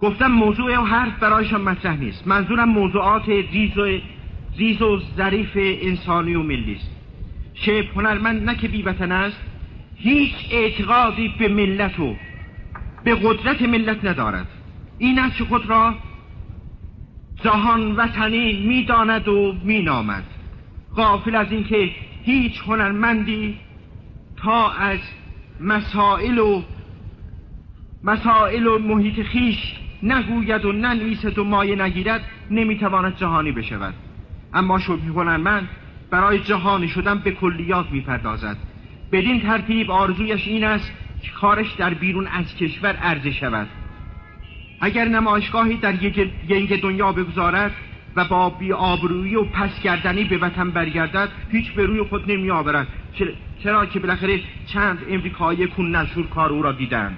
F: گفتم موضوع و حرف برایشان مطرح نیست. منظورم موضوعات ریز و, ریز و ظریف انسانی و ملی است. شبه هنرمند نه که بیوطن است هیچ اعتقادی به ملت و به قدرت ملت ندارد. این است که خود را جهان وطنی می‌داند و مینامد. غافل از اینکه هیچ هنرمندی تا از مسائل و مسائل و محیط خیش نگوید و ننویسد و مایه نگیرد نمی‌تواند جهانی بشود. اما شبه هنرمند برای جهانی شدن به کلیات می‌پردازد. بدین ترتیب آرزویش این است که کارش در بیرون از کشور عرضه شود. اگر نمایشگاهی در یک دنیا بگذارد و با بی آبرویی و پس گردنی به وطن برگردد هیچ به روی خود نمی آورد چرا که بالاخره چند امریکایی کون نشور کار او را دیدند.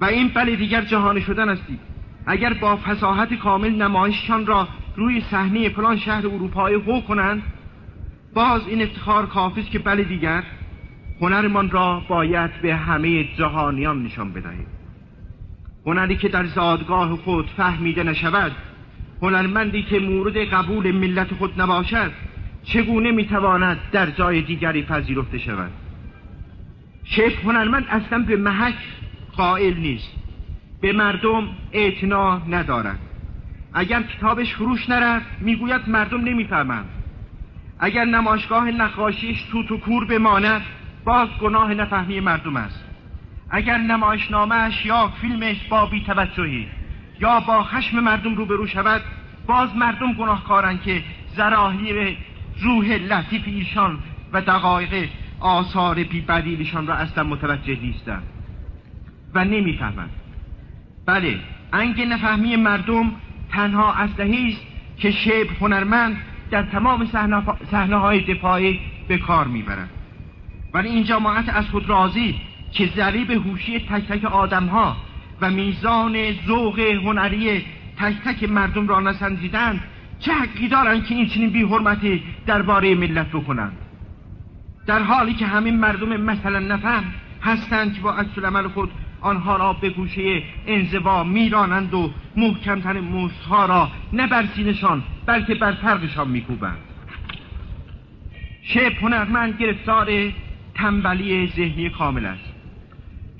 F: و این بله دیگر جهانی شدن استی اگر با فساحت کامل نمایششان را روی صحنه فلان شهر اروپایی هو کنند. باز این افتخار کافی است که بله دیگر هنرمان را باید به همه جهانیان نشان بدهید هنری که در زادگاه خود فهمیده نشود هنرمندی که مورد قبول ملت خود نباشد چگونه می‌تواند در جای دیگری پذیرفته شود؟ شیخ هنرمند اصلا به محک قائل نیست. به مردم اعتنا ندارد. اگر کتابش فروش نرفت می‌گوید مردم نمی‌فهمند. اگر نمایشگاه نقاشیش توت و کور بماند باز گناه نفهمی مردم است. اگر نمایشنامهش یا فیلمش با بیتوجهی یا با خشم مردم روبرو شود باز مردم گناهکارند که زراهیر روح لطیف ایشان و دقایق آثار بیبدیلشان را اصلا متوجه نیستند و نمی‌فهمند. بله انگ نفهمی مردم تنها اسلحه است که شبه هنرمند در تمام صحنه های دفاعی به کار می‌برند ولی این جماعت از خود راضی که ذریب هوشی تک تک آدم ها و میزان ذوق هنری تک تک مردم را نسنجیدند چه حقی دارند که این چنین بی حرمتی درباره ملت بکنند؟ در حالی که همین مردم مثلا نفهم هستند که با عکس عمل خود آنها را به گوشه انزوا میرانند و محکمتر موسها را نه بر سینشان بلکه بر فرقشان میکوبند. شب هنرمند گرفتار تنبلی ذهنی کامل است.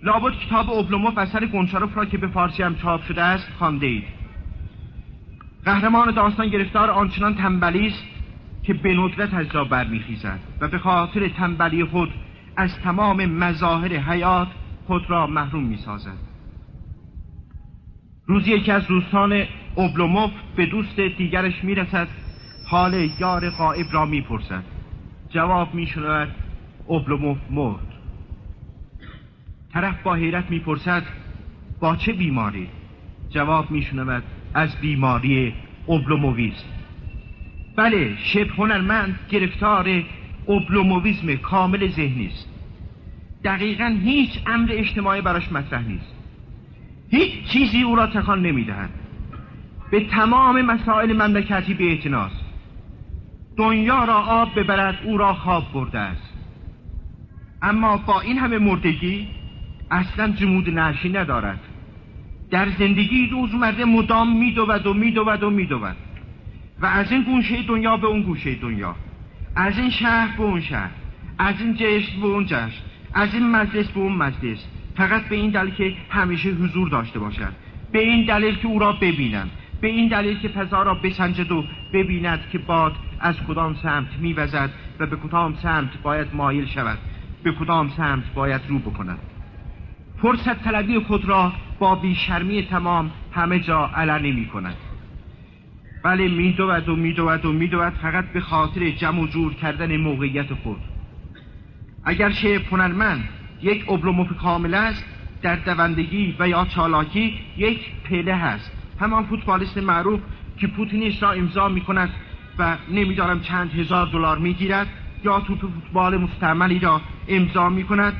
F: لابد کتاب اوبلوموف اثر گونچاروف را که به فارسی هم چاپ شده است خوانده اید. قهرمان داستان گرفتار آنچنان تنبلی است که به ندرت از جا برمیخیزد و به خاطر تنبلی خود از تمام مظاهر حیات خود را محروم می‌سازد. روزی یکی از دوستان اوبلوموف به دوست دیگرش می‌رسد. حال یار غائب را می‌پرسد. جواب میشنود اوبلوموف مرد. طرف با حیرت می‌پرسد با چه بیماری؟ جواب میشنود از بیماری اوبلوموویزم. بله شبه هنرمند گرفتار اوبلوموویزم کامل ذهنی است. دقیقا هیچ امر اجتماعی براش مطرح نیست. هیچ چیزی او را تکان نمی‌دهد. به تمام مسائل مملکتی بی‌اعتناست. دنیا را آب ببرد او را خواب برده است. اما با این همه مردگی اصلا جمود نشی ندارد. در زندگی روزمره مدام میدود و میدود و میدود. و از این گوشه دنیا به اون گوشه دنیا. از این شهر به اون شهر. از این جشن به اون جشن. از این مجلس به اون مجلس. فقط به این دلیل که همیشه حضور داشته باشد به این دلیل که او را ببینند به این دلیل که فضا را بسنجد و ببیند که باد از کدام سمت میوزد و به کدام سمت باید مایل شود. به کدام سمت باید رو بکند. فرصت طلبی خود را با بیشرمی تمام همه جا علنی می کند بله میدود و میدود و میدود فقط به خاطر جمع و جور کردن موقعیت خود. اگر شیف هنرمند یک ابلوموف کامل است در دوندگی و یا چالاکی یک پله هست. همان فوتبالیست معروف که پوتینیش را امضا می کند و نمیدارم چند هزار دلار می‌گیرد یا توپ فوتبال مستعملی را امضا می کند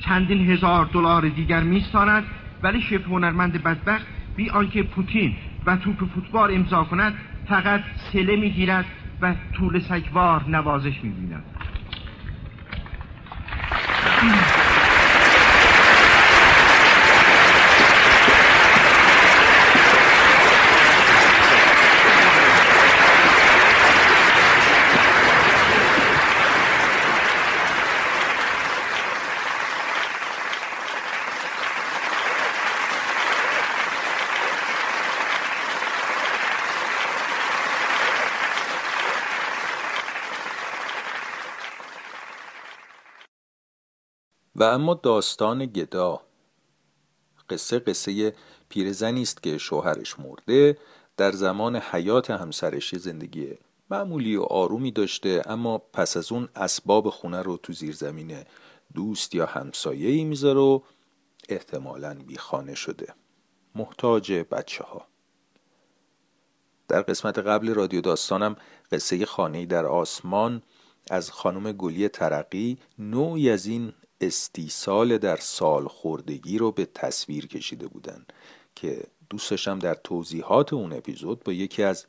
F: چندین هزار دلار دیگر میستاند. ولی شبه هنرمند بدبخت بی آنکه پوتین و توپ فوتبال امضا کند فقط سله می‌گیرد و طول سگوار نوازش می‌بیند. Mm-hmm.
A: و اما داستان گدا. قصه قصه پیرزنی است که شوهرش مرده در زمان حیات همسرش زندگی معمولی و آرومی داشته اما پس از اون اسباب خونه رو تو زیر زمین دوست یا همسایه ای می‌ذاره و احتمالا بیخانه شده. محتاج بچه ها در قسمت قبل رادیو داستانم قصه خانه در آسمان از خانم گلی ترقی نوعی از این استیصال در سال خوردگی رو به تصویر کشیده بودن که دوستشم در توضیحات اون اپیزود با یکی از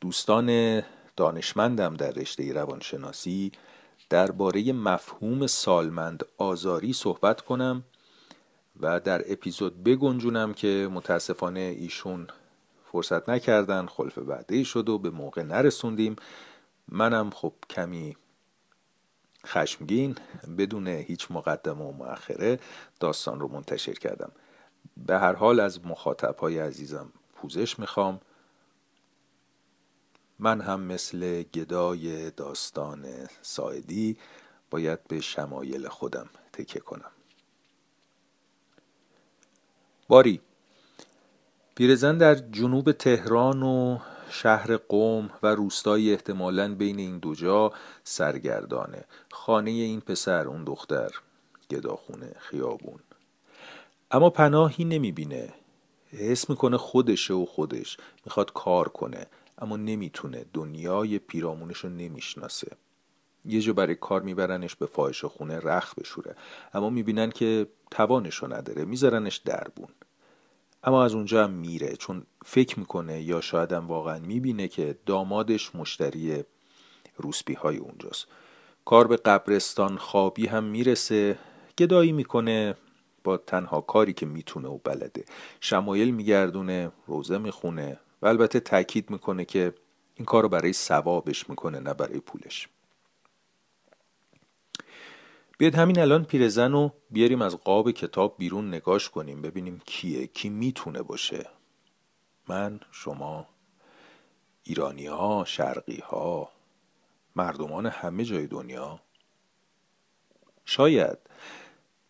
A: دوستان دانشمندم در رشته روانشناسی درباره مفهوم سالمند آزاری صحبت کنم و در اپیزود بگنجونم که متاسفانه ایشون فرصت نکردن خلف بعده شد و به موقع نرسوندیم. منم خب کمی خشمگین بدون هیچ مقدمه و مؤخره داستان رو منتشر کردم. به هر حال از مخاطب های عزیزم پوزش می‌خوام. من هم مثل گدای داستان سایدی باید به شمایل خودم تکه کنم. باری پیرزن در جنوب تهران و شهر قوم و روستایی احتمالا بین این دو جا سرگردانه. خانه این پسر اون دختر. گداخونه خیابون. اما پناهی نمی‌بینه. حس می‌کنه خودشه و خودش. می‌خواد کار کنه اما نمی‌تونه. دنیای پیرامونش رو نمی‌شناسه. یه جا برای کار میبرنش به فاحش خونه رخ بشوره. اما می‌بینن که توانشو نداره. میذارنش دربون اما از اونجا هم میره چون فکر می‌کنه یا شاید هم واقعا می‌بینه که دامادش مشتری روسپی های اونجاست. کار به قبرستان خوابی هم می‌رسه گدایی می‌کنه با تنها کاری که می‌تونه و بلده. شمایل میگردونه روزه می‌خونه و البته تاکید می‌کنه که این کار رو برای ثوابش می‌کنه نه برای پولش. بیاد همین الان پیرزن رو بیاریم از قاب کتاب بیرون نگاش کنیم ببینیم کیه کی می‌تونه باشه. من شما ایرانی ها شرقی ها مردمان همه جای دنیا. شاید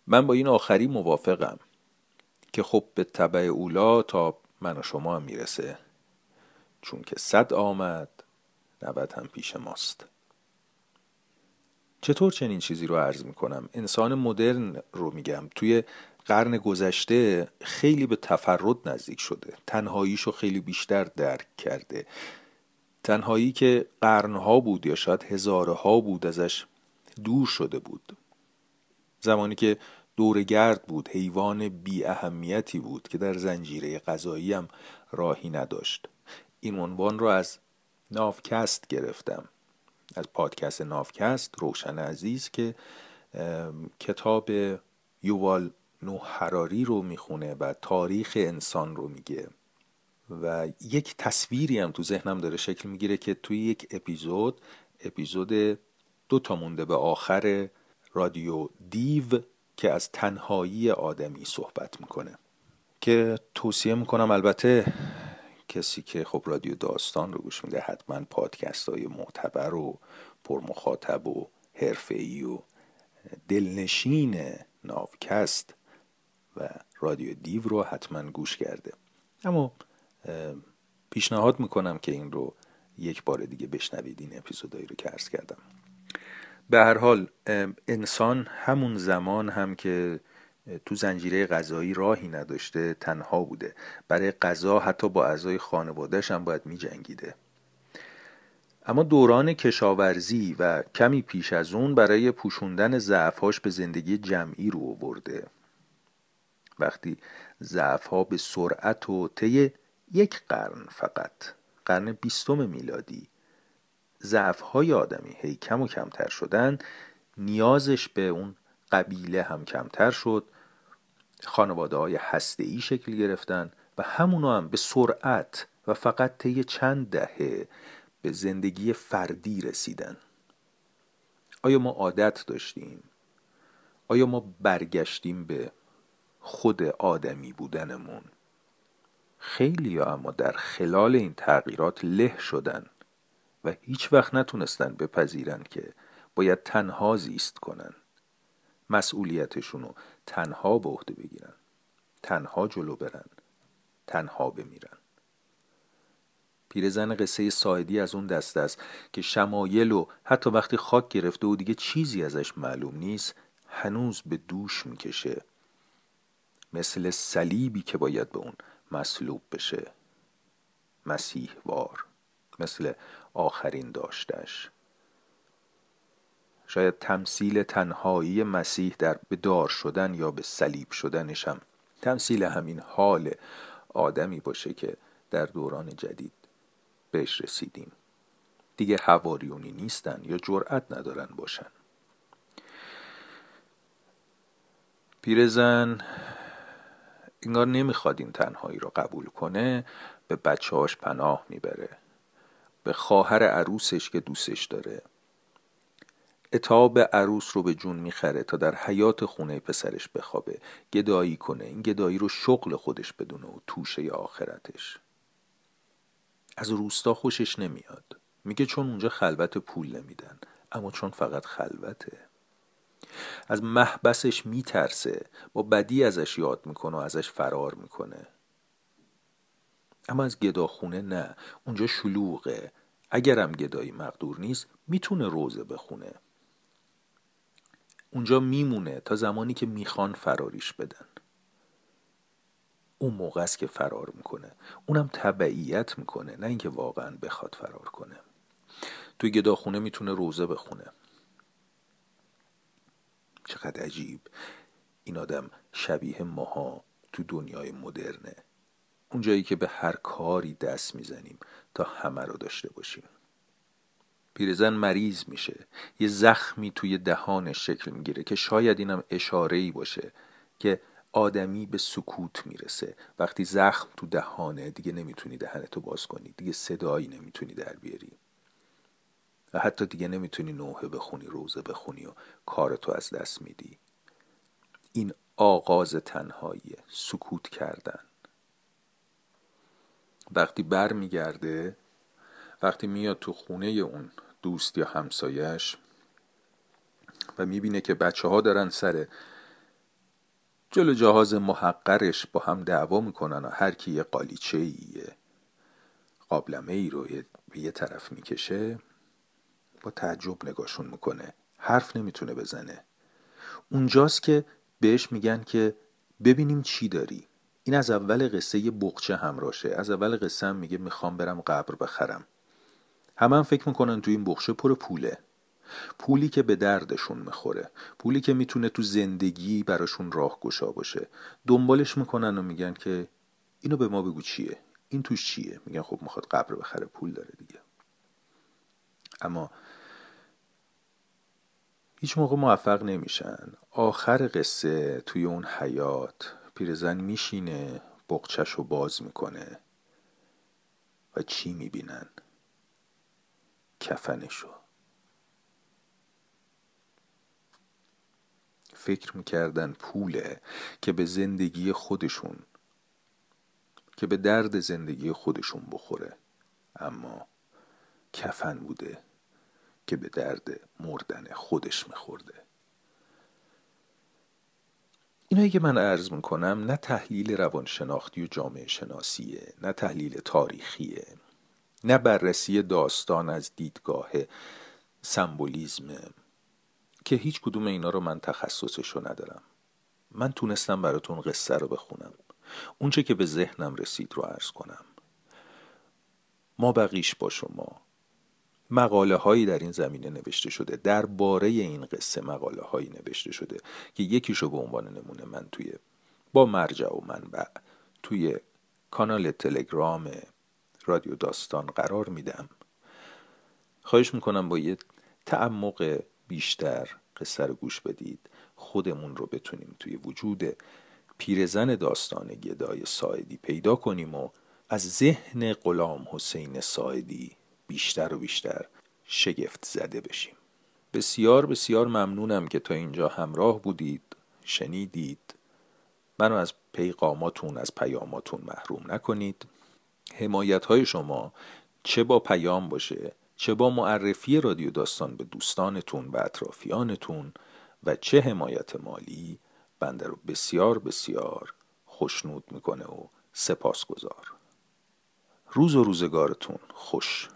A: من با این آخری موافقم که خب به طبع اولا تا من و شما هم می‌رسه چون که صد آمد نود هم پیش ماست. چطور چنین چیزی رو عرض می‌کنم؟ انسان مدرن رو میگم. توی قرن گذشته خیلی به تفرد نزدیک شده. تنهاییشو خیلی بیشتر درک کرده. تنهایی که قرنها بود یا شاید هزارها بود ازش دور شده بود. زمانی که دورگرد بود حیوان بی اهمیتی بود که در زنجیره غذایی هم راهی نداشت. این عنوان رو از نافکست گرفتم. از پادکست نافکست روشن عزیز که کتاب یووال نو هراری رو می‌خونه و تاریخ انسان رو میگه. و یک تصویری هم تو ذهنم داره شکل می‌گیره که توی یک اپیزود اپیزود دو تا مونده به آخر رادیو دیو که از تنهایی آدمی صحبت می‌کنه. که توصیه می‌کنم البته کسی که خب رادیو داستان رو گوش میده حتما پادکست های معتبر و پرمخاطب و حرفه‌ای و دلنشین ناوکست و رادیو دیو رو حتما گوش کرده. اما پیشنهاد می‌کنم که این رو یک بار دیگه بشنوید این اپیزودایی رو که عرض کردم. به هر حال انسان همون زمان هم که تو زنجیره غذایی راهی نداشته تنها بوده. برای غذا حتی با اعضای خانوادهش هم باید می جنگیده اما دوران کشاورزی و کمی پیش از اون برای پوشوندن ضعفهاش به زندگی جمعی رو آورده. وقتی ضعفها به سرعت و طی یک قرن فقط قرن بیستم میلادی ضعفهای آدمی هی کم و کمتر شدن نیازش به اون قبیله هم کمتر شد. خانواده های هسته ای شکل گرفتن و همونو هم به سرعت و فقط طی چند دهه به زندگی فردی رسیدن آیا ما عادت داشتیم؟ آیا ما برگشتیم به خود آدمی بودنمون؟ خیلی اما در خلال این تغییرات له شدن و هیچ وقت نتونستن بپذیرن که باید تنها زیست کنن مسئولیتشون رو تنها به عهده بگیرن. تنها جلو برن. تنها بمیرن. پیرزن قصه سایدی از اون دست است که شمایل و حتی وقتی خاک گرفته و دیگه چیزی ازش معلوم نیست هنوز به دوش می‌کشه. مثل صلیبی که باید به اون مصلوب بشه. مسیح وار مثل آخرین داشتش. شاید تمثیل تنهایی مسیح در به دار شدن یا به صلیب شدنش هم تمثیل همین حال آدمی باشه که در دوران جدید بهش رسیدیم. دیگه هواریونی نیستن یا جرأت ندارن باشن. پیرزن انگار نمی‌خواد این تنهایی رو قبول کنه به بچه هاش پناه می‌بره. به خواهر عروسش که دوستش داره. اتاب عروس رو به جون می‌خره تا در حیات خونه پسرش بخوابه. گدایی کنه. این گدایی رو شغل خودش بدونه و توشه آخرتش. از روستا خوشش نمیاد. میگه چون اونجا خلوت پول نمیدن. اما چون فقط خلوته. از محبسش میترسه. با بدی ازش یاد می‌کنه و ازش فرار می‌کنه. اما از گداخونه نه. اونجا شلوغه. اگرم گدایی مقدور نیست می‌تونه روزه بخونه. اونجا میمونه تا زمانی که می‌خوان فراریش بدن. اون موقع است که فرار می‌کنه. اونم تبعیت می‌کنه نه اینکه واقعا بخواد فرار کنه. توی گداخونه می‌تونه روزه بخونه. چقدر عجیب. این آدم شبیه ماها تو دنیای مدرنه. اونجایی که به هر کاری دست می‌زنیم تا همه رو داشته باشیم. پیرزن مریض میشه. یه زخمی توی دهانش شکل می‌گیره که شاید اینم اشاره ای باشه که آدمی به سکوت می‌رسه. وقتی زخم تو دهانه دیگه نمی‌تونی دهنتو باز کنی. دیگه صدایی نمی‌تونی در بیاری. و حتی دیگه نمی‌تونی نوحه بخونی روزه بخونی و کارتو از دست میدی. این آغاز تنهایی سکوت کردن. وقتی بر میگرده وقتی میاد تو خونه اون دوست یا همسایش و می‌بینه که بچه ها دارن سر جلو جهاز محقرش با هم دعوا می‌کنن و هر کی یه قالیچه یه قابلمه ای رو به یه طرف می‌کشه با تعجب نگاشون می‌کنه. حرف نمی‌تونه بزنه. اونجاست که بهش میگن که ببینیم چی داری. این از اول قصه یه بغچه همراشه. از اول قصه هم میگه می‌خوام برم قبر بخرم. همه هم فکر می‌کنن تو این بخشه پر پوله. پولی که به دردشون می‌خوره پولی که می‌تونه تو زندگی براشون راه گشا باشه. دنبالش می‌کنن و میگن که اینو به ما بگو چیه؟ این توش چیه؟ میگن خب می‌خواد قبر بخره پول داره دیگه. اما هیچ موقع موفق نمیشن. آخر قصه توی اون حیات پیرزن میشینه بقچش رو باز می‌کنه و چی می‌بینن؟ کفنشو. فکر می‌کردن پوله که به زندگی خودشون که به درد زندگی خودشون بخوره. اما کفن بوده که به درد مردن خودش میخورده. اینایی که من عرض می‌کنم نه تحلیل روانشناختی و جامعه شناسیه نه تحلیل تاریخیه. نه بررسی داستان از دیدگاه سمبولیزم که هیچ کدوم اینا رو من تخصصش رو ندارم. من تونستم براتون قصه رو بخونم. اونچه که به ذهنم رسید رو عرض کنم. ما بقیش با شما. مقاله هایی در این زمینه نوشته شده. درباره این قصه مقاله هایی نوشته شده که یکیشو به عنوان نمونه من توی با مرجع و منبع توی کانال تلگرام رادیو داستان قرار میدم. خواهش می‌کنم با یه تعمق بیشتر قصه رو گوش بدید. خودمون رو بتونیم توی وجود پیرزن داستان گدای سایدی پیدا کنیم و از ذهن غلام حسین سایدی بیشتر و بیشتر شگفت زده بشیم. بسیار بسیار ممنونم که تا اینجا همراه بودید شنیدید. منو از پیغاماتون از پیاماتون محروم نکنید. حمایت های شما چه با پیام باشه چه با معرفی رادیو داستان به دوستانتون و اطرافیانتون و چه حمایت مالی بنده رو بسیار بسیار خوشنود می‌کنه و سپاس گذار روز و روزگارتون خوش.